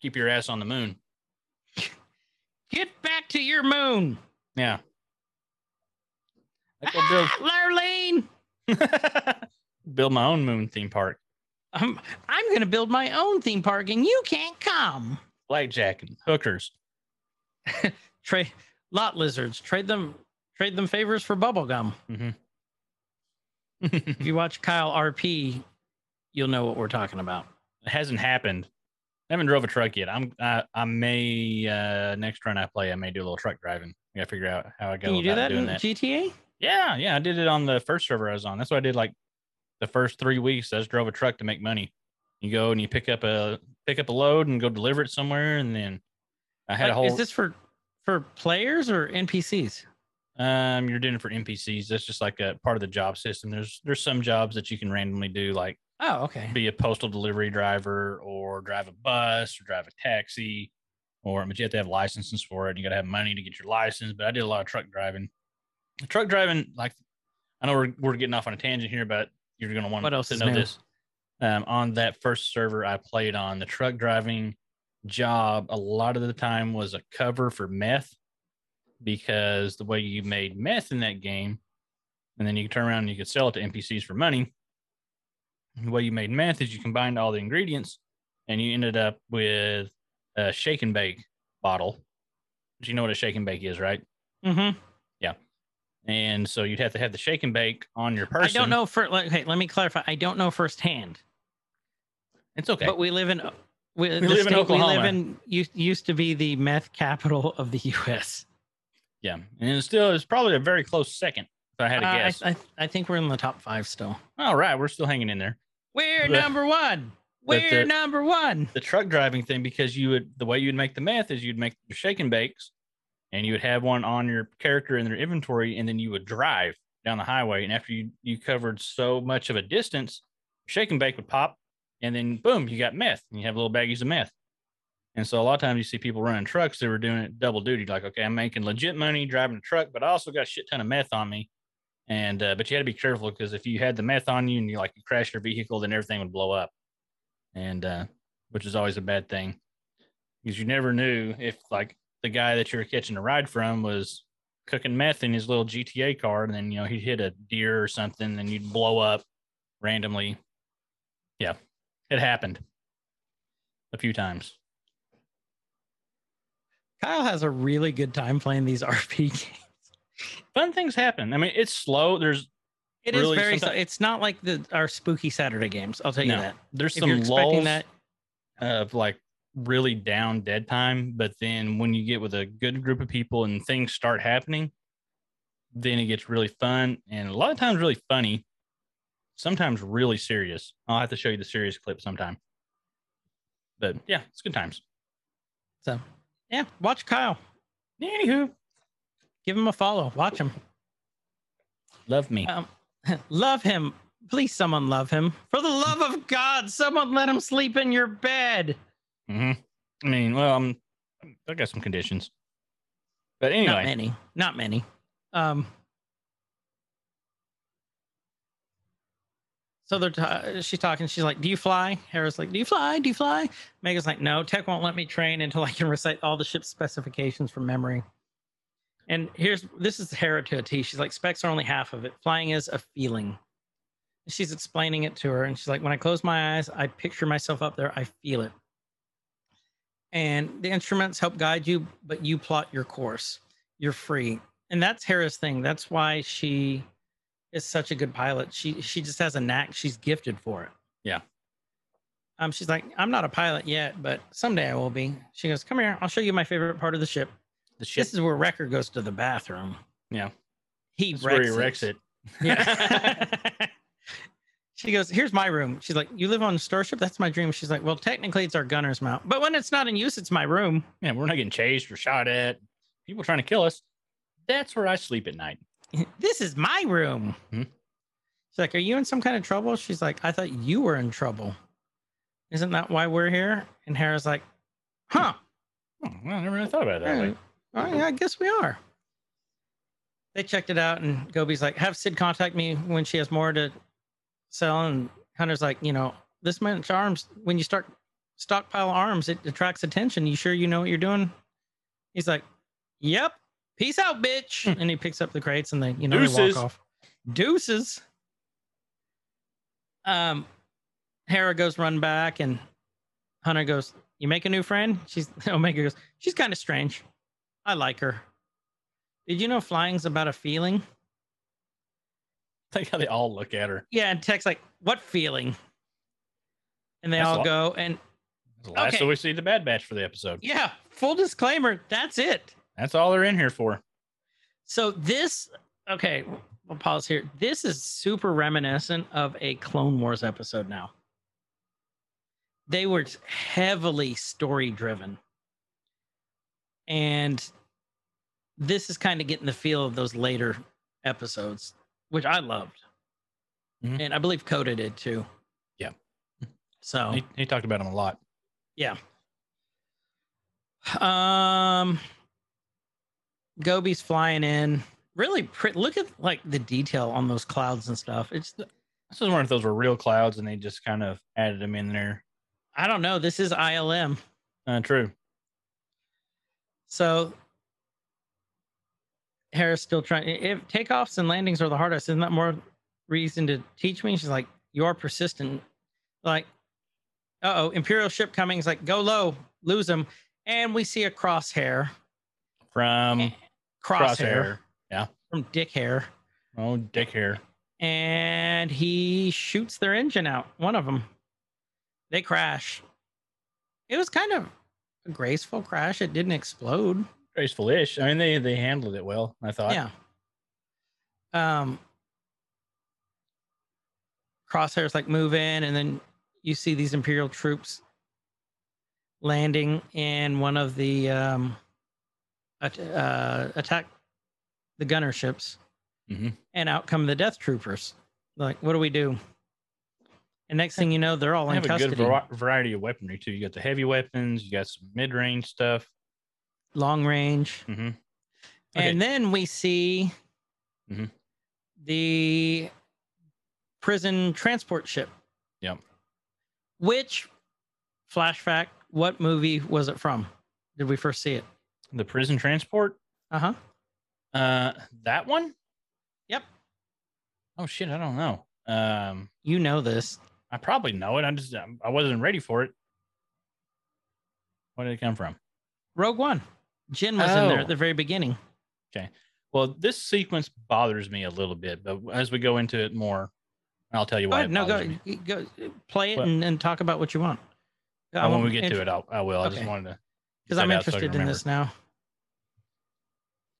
Keep your ass on the moon. Get back to your moon, Yeah. I go build Lurleen. build my own moon theme park. I'm I'm gonna build my own theme park, and you can't come. Blackjack and hookers. Trade lot lizards. Trade them. Trade them favors for bubble gum. hmm If you watch Kyle RP, you'll know what we're talking about. it hasn't happened. I haven't drove a truck yet. I'm I, I may uh next run I play, I may do a little truck driving. I gotta figure out how I go Can you do that in that. GTA? Yeah, yeah, I did it on the first server I was on. That's what I did like the first three weeks. I just drove a truck to make money. You go and you pick up a pick up a load and go deliver it somewhere, and then I had a whole. Is this for for players or NPCs? um, you're doing it for NPCs. That's just like a part of the job system. There's there's some jobs that you can randomly do, like Oh, okay. be a postal delivery driver or drive a bus or drive a taxi, or but you have to have licenses for it. And you got to have money to get your license. But I did a lot of truck driving. Truck driving, like I know we're we're getting off on a tangent here, but you're gonna want What else to know new? this. Um, on that first server I played on, the truck driving job a lot of the time was a cover for meth because the way you made meth in that game, and then you could turn around and you could sell it to NPCs for money. The way you made meth is you combined all the ingredients and you ended up with a shake and bake bottle. Do you know what a shake and bake is, right? Mm-hmm. And so you'd have to have the shake and bake on your person. I don't know for like, okay, let me clarify. I don't know firsthand, It's okay. but we live in we, the live in state we live in used, used to be the meth capital of the U.S. yeah. And it's still, it's probably a very close second, if I had to Uh, I, guess. I, I think we're in the top five still. All right. We're still hanging in there. We're The- number one. We're the- number one. the truck driving thing because you would the way you'd make the meth is you'd make your shake and bakes and you would have one on your character in their inventory and then you would drive down the highway and after you you covered so much of a distance shake and bake would pop and then boom you got meth and you have little baggies of meth. And so a lot of times you see people running trucks they were doing it double duty like okay i'm making legit money driving a truck but i also got a shit ton of meth on me. And uh, but you had to be careful because if you had the meth on you and you like you crash your vehicle then everything would blow up. And uh which is always a bad thing because you never knew if like the guy that you were catching a ride from was cooking meth in his little GTA car, and then you know he'd hit a deer or something, and you'd blow up randomly. Yeah, it happened a few times. Kyle has a really good time playing these RP games. Fun things happen. I mean, it's slow. There's It is Really, very. sometimes- It's not like the our spooky Saturday games. I'll tell you No. that. there's If some lulls that, of like really down dead time, but then when you get with a good group of people and things start happening, then it gets really fun and a lot of times really funny. Sometimes really serious. I'll have to show you the serious clip sometime. But yeah, it's good times. so yeah, watch Kyle. Anywho, Give him a follow. Watch him. love me. Um, love him. Please, someone love him. For the love of God, someone let him sleep in your bed. Hmm I mean, well, I'm, I got some conditions. But anyway, Not many. Not many. Um. So they're ta- she's talking. She's like, "Do you fly?" Hera's like, "Do you fly? Do you fly?" Mega's like, "No, Tech won't let me train until I can recite all the ship's specifications from memory." And here's this is Hera to a T. She's like, "Specs are only half of it. Flying is a feeling." She's explaining it to her, and she's like, "When I close my eyes, I picture myself up there. I feel it." And the instruments help guide you, but you plot your course. You're free, and that's Hera's thing. That's why she is such a good pilot. She she just has a knack. She's gifted for it. Yeah. Um, she's like, I'm not a pilot yet, but someday I will be. She goes, Come here, I'll show you my favorite part of the ship. The ship. This is where Wrecker goes to the bathroom. Yeah. He wrecks where he it. wrecks it. Yeah. she goes, Here's my room. She's like, You live on a starship? That's my dream. She's like, Well, technically it's our gunner's mount. But when it's not in use, it's my room. Yeah, we're not getting chased or shot at. People trying to kill us. That's where I sleep at night. this is my room. Hmm. She's like, Are you in some kind of trouble? She's like, I thought you were in trouble. Isn't that why we're here? And Hera's like, Huh. Oh, well, I never really thought about it that way. Yeah, oh, yeah, I guess we are. They checked it out, and Gobi's like, "Have Sid contact me when she has more to sell." And Hunter's like, "You know, this much arms. When you start stockpile arms, it attracts attention. You sure you know what you're doing?" He's like, "Yep. Peace out, bitch." and he picks up the crates, and they, you know, they Deuces. walk off. Deuces. Um, Hera goes run back, and Hunter goes, "You make a new friend?" She's Omega goes, "She's kind of strange. I like her." Did you know flying's about a feeling? Like how they all look at her. Yeah, and Tech's like, "What feeling?" And they That's all go, and That's the last Okay. that we see the Bad Batch for the episode. yeah, full disclaimer, that's it. That's all they're in here for. So this, okay, we'll pause here. This is super reminiscent of a Clone Wars episode now. They were heavily story driven. And this is kind of getting the feel of those later episodes, which I loved. Mhm. And I believe Coda did too. Yeah. So He, he talked about them a lot. yeah. Um, Gobi's flying in. Really, pre- look at like the detail on those clouds and stuff. It's This is wondering if those were real clouds and they just kind of added them in there. I don't know. This is ILM, Uh, true. so Hera's still trying. If takeoffs and landings are the hardest, isn't that more reason to teach me? She's like, you are persistent. Like, uh oh, Imperial ship coming. He's like, go low, lose him, and we see a crosshair. From Eh, crosshair, Crosshair. from Dick Hair. Oh, dick hair. and he shoots their engine out. One of them. They crash. It was kind of a graceful crash. It didn't explode. Graceful-ish. I mean, they they handled it well. I thought. yeah. Um. Crosshairs like move in, and then you see these Imperial troops landing in one of the um, at, uh, attack the gunner ships, Mhm. and out come the Death Troopers. Like, what do we do? And next thing you know, they're all They in have a good vari- variety of weaponry too. You got the heavy weapons. You got some mid-range stuff. Long range. hmm And then we see Mhm. the prison transport ship. Yep. Which flashback, what movie was it from? Did we first see it? The prison transport. Uh huh. Uh, that one. Yep. Oh shit! I don't know. Um, You know this. I probably know it. I just I wasn't ready for it. Where did it come from? Rogue One. Jyn was in there Oh. at the very beginning. Okay. Well, this sequence bothers me a little bit, but as we go into it more, I'll tell you why. No, go, me. go play it and, and talk about what you want. Uh, when we get to it, I'll, I will. I just wanted to because I'm out so interested in this now.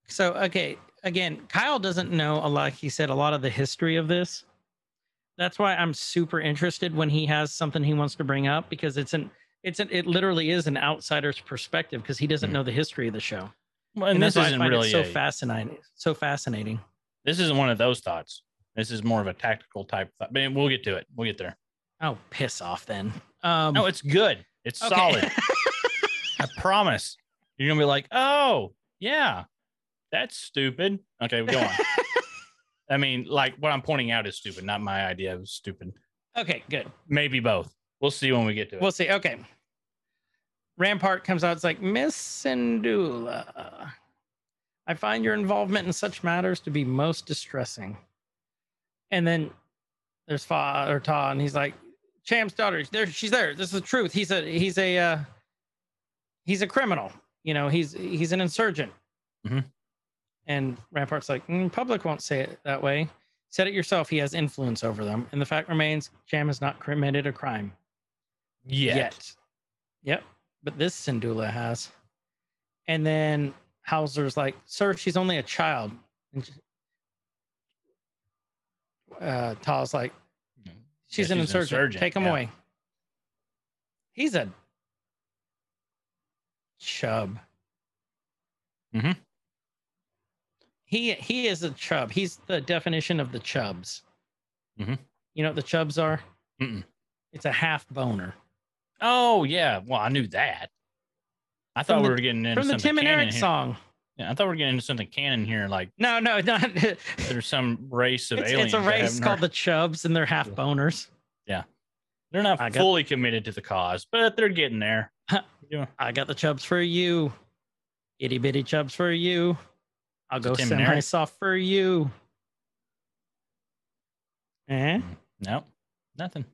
So, okay, again, Kyle doesn't know a lot. He said a lot of the history of this. That's why I'm super interested when he has something he wants to bring up because it's an it's an it literally is an outsider's perspective because he doesn't Mhm. know the history of the show. Well, and, that's this isn't really so a- fascinating. So fascinating. This isn't one of those thoughts. This is more of a tactical type thought. But we'll get to it. We'll get there. Oh, piss off then. Um, No, it's good. It's okay. solid. I promise. You're gonna be like, oh yeah, that's stupid. Okay, go on. I mean, like what I'm pointing out is stupid, not my idea of stupid. okay, good. Maybe both. We'll see when we get to it. We'll see. Okay. Rampart comes out. It's like, Miss Syndulla, I find your involvement in such matters to be most distressing. And then there's Fa or Ta, and he's like, Cham's daughter. There, she's there. This is the truth. He's a he's a uh, he's a criminal. You know, he's he's an insurgent. Mhm. And Rampart's like, "Mm, public won't say it that way. Said it yourself. He has influence over them, and the fact remains, Cham has not committed a crime. Yet. Yep. But this Syndulla has. And then Hauser's like, Sir, she's only a child. And she- uh, Taa's like, She's Yeah, an she's an insurgent. insurgent, Take him yeah. away. He's a chub. Mm-hmm. He he is a chub. He's the definition of the chubs. Mm-hmm. You know what the chubs are? Mm-mm. It's a half boner. Oh yeah. Well, I knew that. I thought From we were getting into From the Tim and Eric here. song. Yeah, I thought we were getting into something canon here, like No, no, not. there's some race of it's aliens. It's a race called heard- the chubs, and they're half boners. Yeah. They're not I got- fully committed to the cause, but they're getting there. I got the chubs for you. Itty bitty chubs for you. I'll go Tim and semi soft for you. Eh? No, nothing.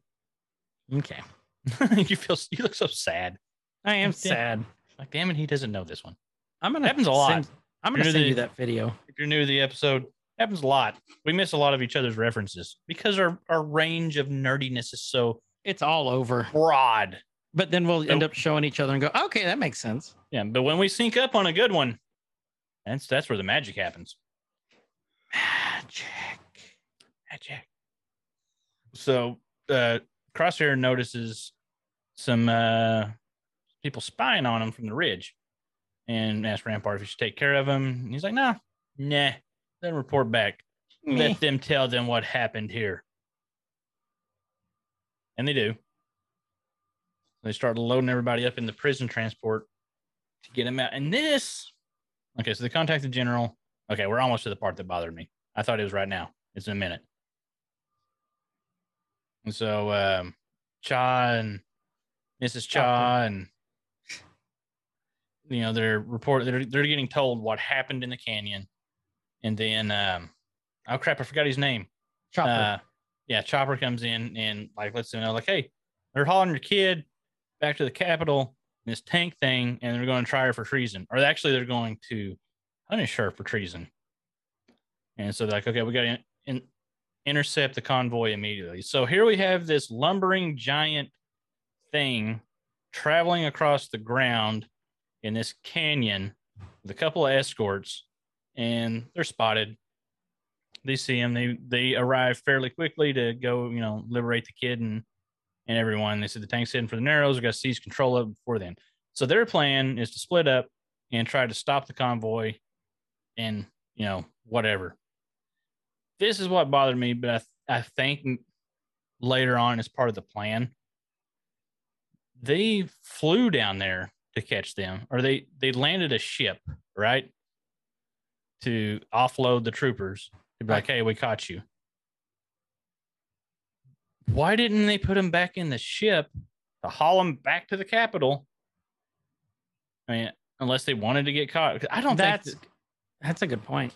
Okay. you feel you look so sad. I am sad. Like, damn it, he doesn't know this one. I'm gonna Happens a lot. Send, I'm gonna send the- you that video. If you're new to the episode, happens a lot. We miss a lot of each other's references because our, our range of nerdiness is so It's all over. broad. But then we'll end up showing each other and go, okay, that makes sense. Yeah, but when we sync up on a good one, that's that's where the magic happens. Magic. Magic. So uh Crosshair notices some uh people spying on him from the ridge and asks Rampart if he should take care of him. And he's like, nah, nah, then report back. Meh. Let them tell them what happened here. And they do. They start loading everybody up in the prison transport to get him out. And this, okay, so they contact the general. Okay, we're almost to the part that bothered me. I thought it was right now. It's in a minute. And so um, Cha and Mrs. Cha and you know they're report they're they're getting told what happened in the canyon, and then um, oh crap, I forgot his name. Chopper. Uh, yeah, Chopper comes in and like lets them know, like, hey, they're hauling your kid back to the Capitol in this tank thing, and they're going to try her for treason, or actually they're going to punish her for treason. And so they're like, okay, we got to intercept the convoy immediately. So here we have this lumbering giant thing traveling across the ground in this canyon with a couple of escorts, and they're spotted they see him. They they arrive fairly quickly to go, you know, liberate the kid and and everyone. They said the tank's heading for the Narrows. We got to seize control of it before then. So their plan is to split up and try to stop the convoy, and you know whatever. This is what bothered me, but I th- I think later on as part of the plan, they flew down there to catch them, or they they landed a ship right to offload the troopers. To be like, hey, we caught you. Why didn't they put them back in the ship to haul them back to the capital? I mean, unless they wanted to get caught. I don't that's think that- that's a good point.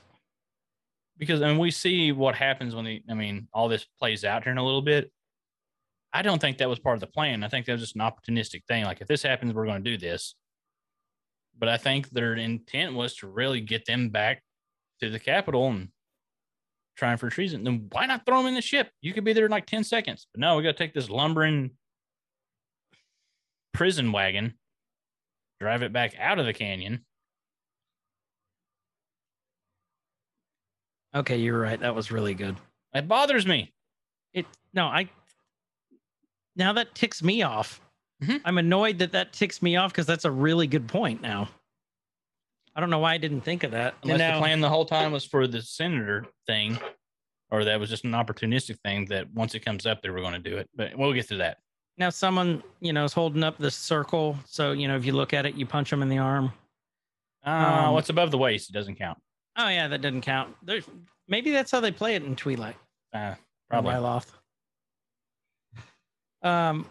Because mean we see what happens when the I mean all this plays out here in a little bit. I don't think that was part of the plan. I think that was just an opportunistic thing. Like if this happens, we're going to do this. But I think their intent was to really get them back to the capital and trying for treason. Then why not throw them in the ship? You could be there in like 10 seconds. But no, we got to take this lumbering prison wagon, drive it back out of the canyon. Okay, you're right. That was really good. It bothers me. It no, I now that ticks me off. Mhm. I'm annoyed that that ticks me off because that's a really good point. Now, I don't know why I didn't think of that. Unless now- the plan the whole time was for the senator thing, or that was just an opportunistic thing that once it comes up, they were going to do it. But we'll get to that. now someone you know is holding up the circle, so you know if you look at it, you punch them in the arm. Uh, Um, what's above the waist? It doesn't count. Oh yeah, that doesn't count. There's, maybe that's how they play it in Twilight. Uh, probably. Ryloth. Um,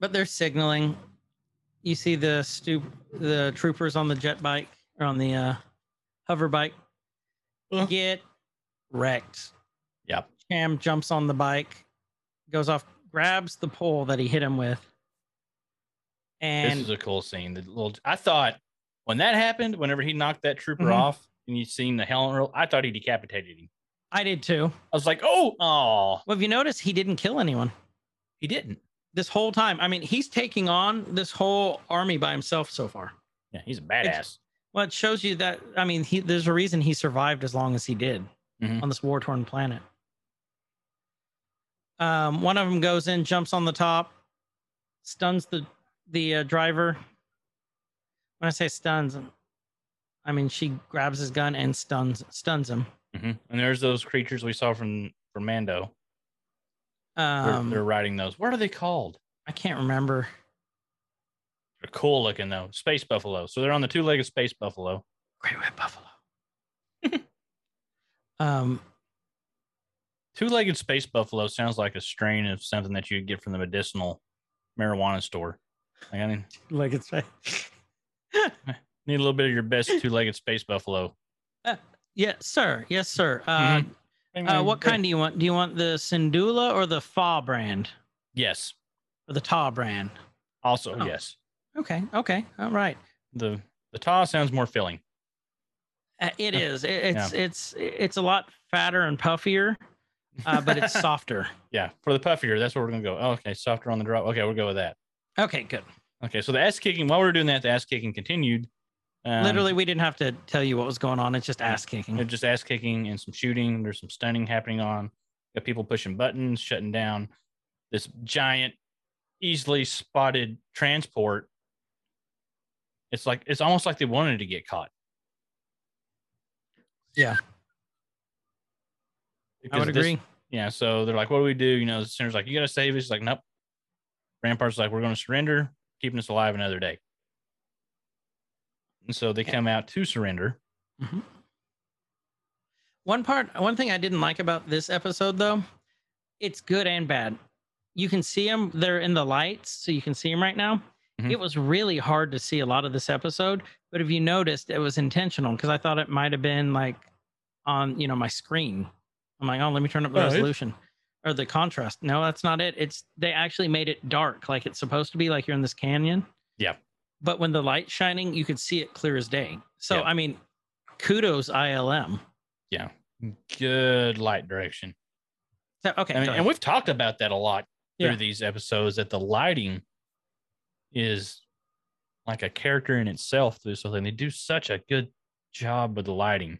but they're signaling. You see the stoop, the troopers on the jet bike or on the uh, hover bike Uh. get wrecked. Yep. Cam jumps on the bike, goes off, grabs the pole that he hit him with, and this is a cool scene. The little, I thought when that happened, whenever he knocked that trooper Mhm. off, and you seen the helmet roll, I thought he decapitated him. I did too. I was like, oh, oh, Well, if you notice, he didn't kill anyone. He didn't. this whole time. I mean, he's taking on this whole army by himself so far. Yeah, he's a badass. Well, it shows you that. I mean, he, there's a reason he survived as long as he did Mhm. on this war torn planet. Um, one of them goes in, jumps on the top, stuns the the uh, driver. When I say stuns, I mean she grabs his gun and stuns stuns him. hmm And there's those creatures we saw from from Mando. They're, Um, they're riding those. What are they called? I can't remember. They're cool looking though. Space buffalo. So they're on the two-legged space buffalo. Great Red Buffalo. um, Two-legged space buffalo sounds like a strain of something that you'd get from the medicinal marijuana store. Like I like it's need a little bit of your best two-legged space buffalo. yeah, sir. Yes, sir. Uh, uh, what kind do you want? Do you want the Syndulla or the Fa brand Yes. or the Taa brand? Also, Oh. yes. Okay. Okay. All right. The the Taa sounds more filling. Uh, it Yeah. It, it's it's it's a lot fatter and puffier, uh, but it's softer. Yeah, for the puffier, that's where we're gonna go. Oh, okay, softer on the drop. Okay, we'll go with that. Okay. Good. Okay, so the ass kicking. While we were doing that, the ass kicking continued. Um, Literally, we didn't have to tell you what was going on. It's just ass kicking. just ass kicking and some shooting. There's some stunning happening on. Got people pushing buttons, shutting down this giant, easily spotted transport. It's like it's almost like they wanted to get caught. Yeah. I would Because this- agree. yeah, so they're like, "What do we do?" You know, the senator's like, "You got to save us." He's like, "Nope." Rampart's like, "We're going to surrender, keeping us alive another day." And so they come out to surrender. One part, one thing I didn't like about this episode, though, it's good and bad. You can see them; they're in the lights, so you can see them right now. Mhm. It was really hard to see a lot of this episode, but if you noticed, it was intentional because I thought it might have been like on, you know, my screen. I'm like, oh, let me turn up the Oh, it's- resolution or the contrast. No, that's not it. It's they actually made it dark, like it's supposed to be, like you're in this canyon. Yeah. But when the light's shining, you could see it clear as day. So Yeah. I mean, kudos ILM. Yeah. Good light direction. So, okay, I mean, and we've talked about that a lot through Yeah. these episodes that the lighting is like a character in itself through something. They do such a good job with the lighting.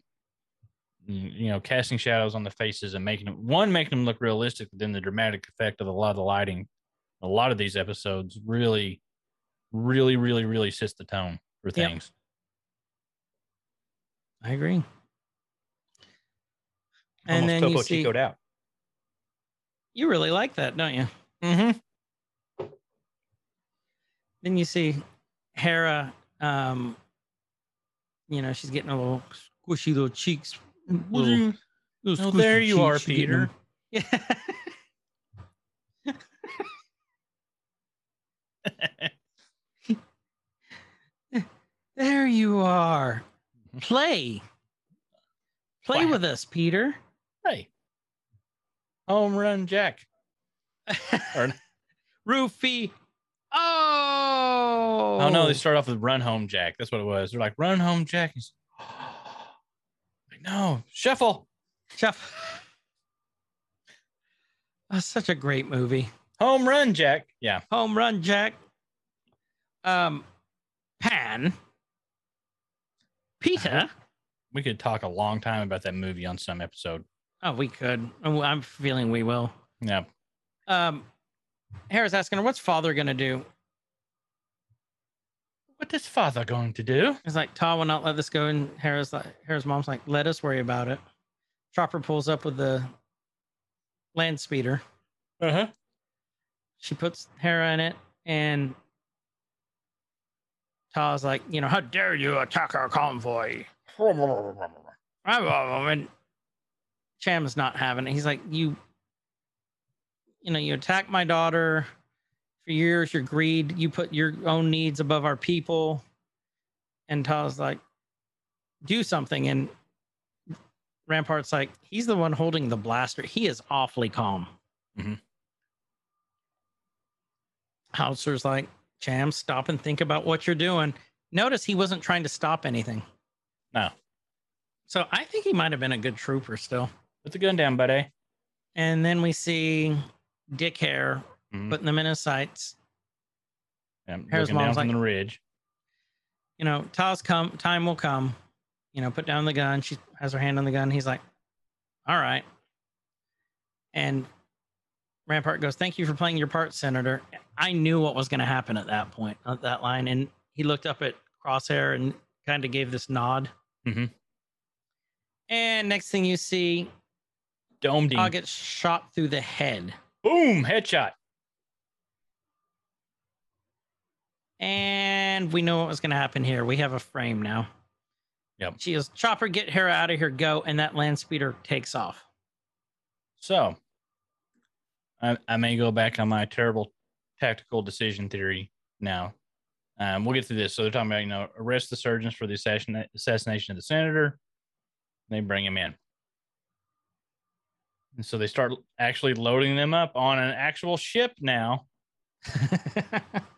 You know, casting shadows on the faces and making them one making them look realistic, but then the dramatic effect of a lot of the lighting. A lot of these episodes really, really, really, really sets the tone for Yeah. things. I agree. And Almost then Topo you see, Chico'd out. you really like that, don't you? Mm-hmm. Then you see Hera, um, you know, she's getting a little squishy little cheeks. Oh, there you are, cheeks, she's getting them. Yeah. there you are. Mm-hmm. Play. Play Wow. with us, Peter. hey, home run, Jack. Or- Roofy. Oh. Oh no, they start off with run home Jack. That's what it was. They're like, run home Jack. He's no, shuffle. Jeff. That's such a great movie. Home run Jack. Yeah. Home run, Jack. Um, Pan. Peter. We could talk a long time about that movie on some episode. Oh, we could. Oh, I'm feeling we will. Yeah. Um, Hera's asking her, "What's father gonna do?" What is father going to do? He's like, "Taa will not let this go." And Hera's like, Hera's mom's like, "Let us worry about it." Chopper pulls up with the land speeder. Uh-huh. She puts Hera in it, and Taa's like, "You know, how dare you attack our convoy?" And Cham's not having it. He's like, "You, you know, you attack my daughter." For years, your greed, you put your own needs above our people. And Taa's like, do something. And Rampart's like, he's the one holding the blaster. He is awfully calm. Mhm. Howzer's like, Cham, stop and think about what you're doing. Notice he wasn't trying to stop anything. No. So I think he might have been a good trooper still. Put the gun down, buddy. And then we see Dick Hare Mhm. putting them in his sights. Looking down mom's from like- the ridge. You know, Taa's come, time will come. You know, put down the gun. She has her hand on the gun. He's like, all right. And Rampart goes, thank you for playing your part, Senator. I knew what was going to happen at that point, at that line. And he looked up at Crosshair and kind of gave this nod. Mhm. And next thing you see, Domed him. Ta gets shot through the head. Boom! Headshot. And we know what was going to happen here. We have a frame now. Yep. She goes, Chopper, get Hera out of here, go. And that land speeder takes off. So, I, I may go back on my terrible tactical decision theory now. Um, we'll get through this. So they're talking about, you know, arrest the surgeons for the assassin- assassination of the senator. They bring him in. And so they start actually loading them up on an actual ship now.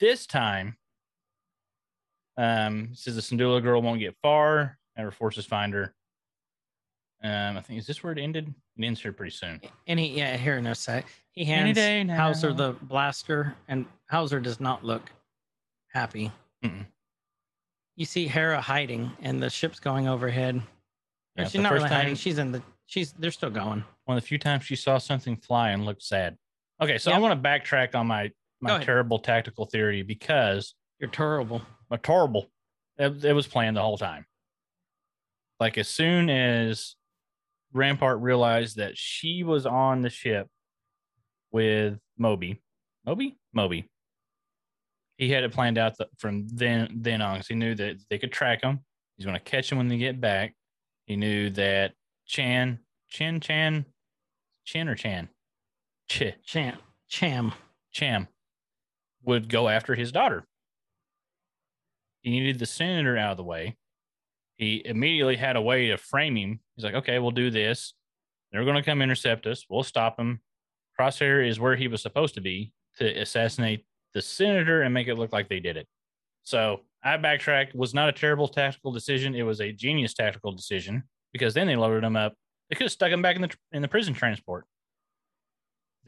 This time, um, says the Syndulla girl won't get far, and her forces find her. Um, I think is this where it ended? It ends here pretty soon. and he, yeah, here in a sec. He Any hands day Howzer the blaster, and Howzer does not look happy. Mm-mm. You see Hera hiding, and the ship's going overhead. Yeah, she's not really hiding. She's in the. She's. They're still going. One of the few times she saw something fly and looked sad. Okay, so I want to backtrack on my my terrible tactical theory because You're terrible. my terrible it, it was planned the whole time. Like as soon as Rampart realized that she was on the ship with Moby, Moby, Moby, he had it planned out from then then on. he knew that they could track him. He's going to catch him when they get back. He knew that Chan, Chin, Chan, Chin or Chan, Ch, Cham. Cham. Cham would go after his daughter. He needed the senator out of the way. He immediately had a way to frame him. He's like, okay, we'll do this. They're going to come intercept us. We'll stop him. Crosshair is where he was supposed to be to assassinate the senator and make it look like they did it. So I backtracked. Was not a terrible tactical decision. It was a genius tactical decision because then they loaded him up. They could have stuck him back in the in the prison transport.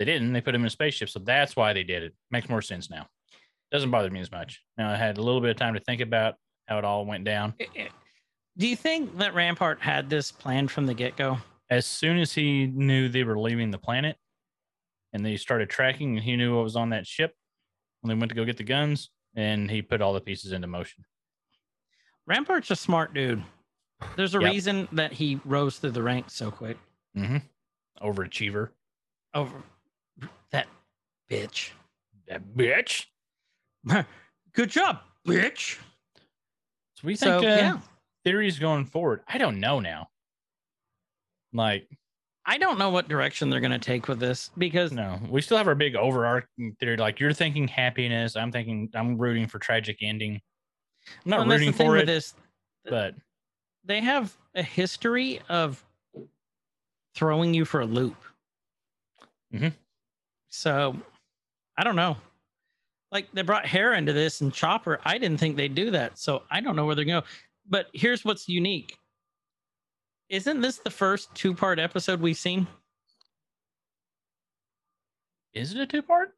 They didn't. They put him in a spaceship. So that's why they did it. Makes more sense now. Doesn't bother me as much. Now I had a little bit of time to think about how it all went down. Do you think that Rampart had this planned from the get go? As soon as he knew they were leaving the planet and they started tracking and he knew what was on that ship when they went to go get the guns and he put all the pieces into motion. Rampart's a smart dude. There's a Yep. reason that he rose through the ranks so quick. Mm-hmm. Overachiever. Over that bitch. That bitch. Good job, bitch. So we So think uh, yeah, theories going forward. I don't know now. Like, I don't know what direction they're gonna take with this because no, we still have our big overarching theory. Like you're thinking happiness. I'm thinking I'm rooting for tragic ending. I'm not well, rooting for it, this. but They have a history of throwing you for a loop. Mhm. So I don't know. Like they brought Hera into this and Chopper. I didn't think they'd do that. So I don't know where they're going. But here's what's unique. Isn't this the first two part episode we've seen? is it a two part?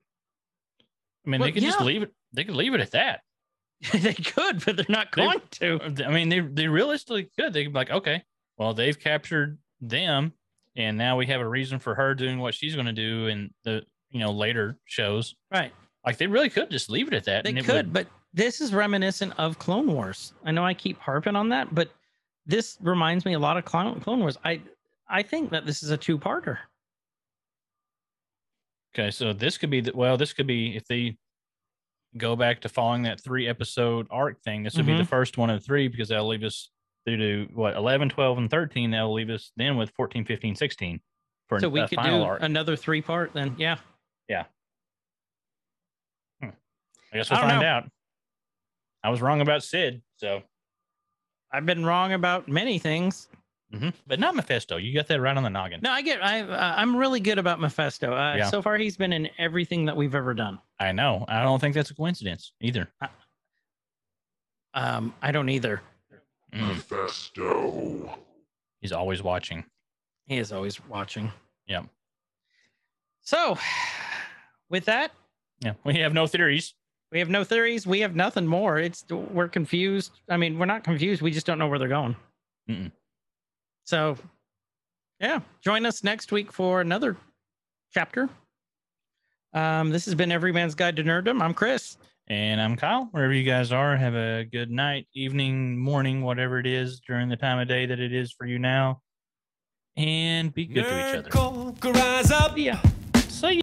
I mean, Well, they could just leave it. They could leave it at that. they could, but they're not They- going to. I mean, they they realistically could. They could be like, okay, well, they've captured them, and now we have a reason for her doing what she's going to do and the you know later shows. Right. Like they really could just leave it at that. They and it could, would- but this is reminiscent of Clone Wars. I know I keep harping on that, but this reminds me a lot of Clone, Clone Wars. I I think that this is a two parter. Okay, so this could be the, well, this could be if they go back to following that three episode arc thing. This would be the Mhm. first one of three because that'll leave us through to what 11, 12, and 13. That'll leave us then with 14, 15, 16 for So we could final do arc. another three part then. Yeah. I guess I we'll don't find know. out. I was wrong about Sid, so I've been wrong about many things. mhm. but not Mephisto. You got that right on the noggin. No, I get. I uh, I'm really good about Mephisto. Uh, Yeah. So far, he's been in everything that we've ever done. I know. I don't think that's a coincidence either. Um, I don't either. Mm. Mephisto. He's always watching. He is always watching. Yep. So with that, Yeah, we have no theories. we have no theories. We have nothing more. It's we're confused. I mean, we're not confused. We just don't know where they're going. Mm-mm. So, yeah, join us next week for another chapter. Um, this has been Every Man's Guide to Nerddom. I'm Chris. And I'm Kyle. Wherever you guys are, have a good night, evening, morning, whatever it is during the time of day that it is for you now. And be good to each other. core rise up. Yeah. See ya.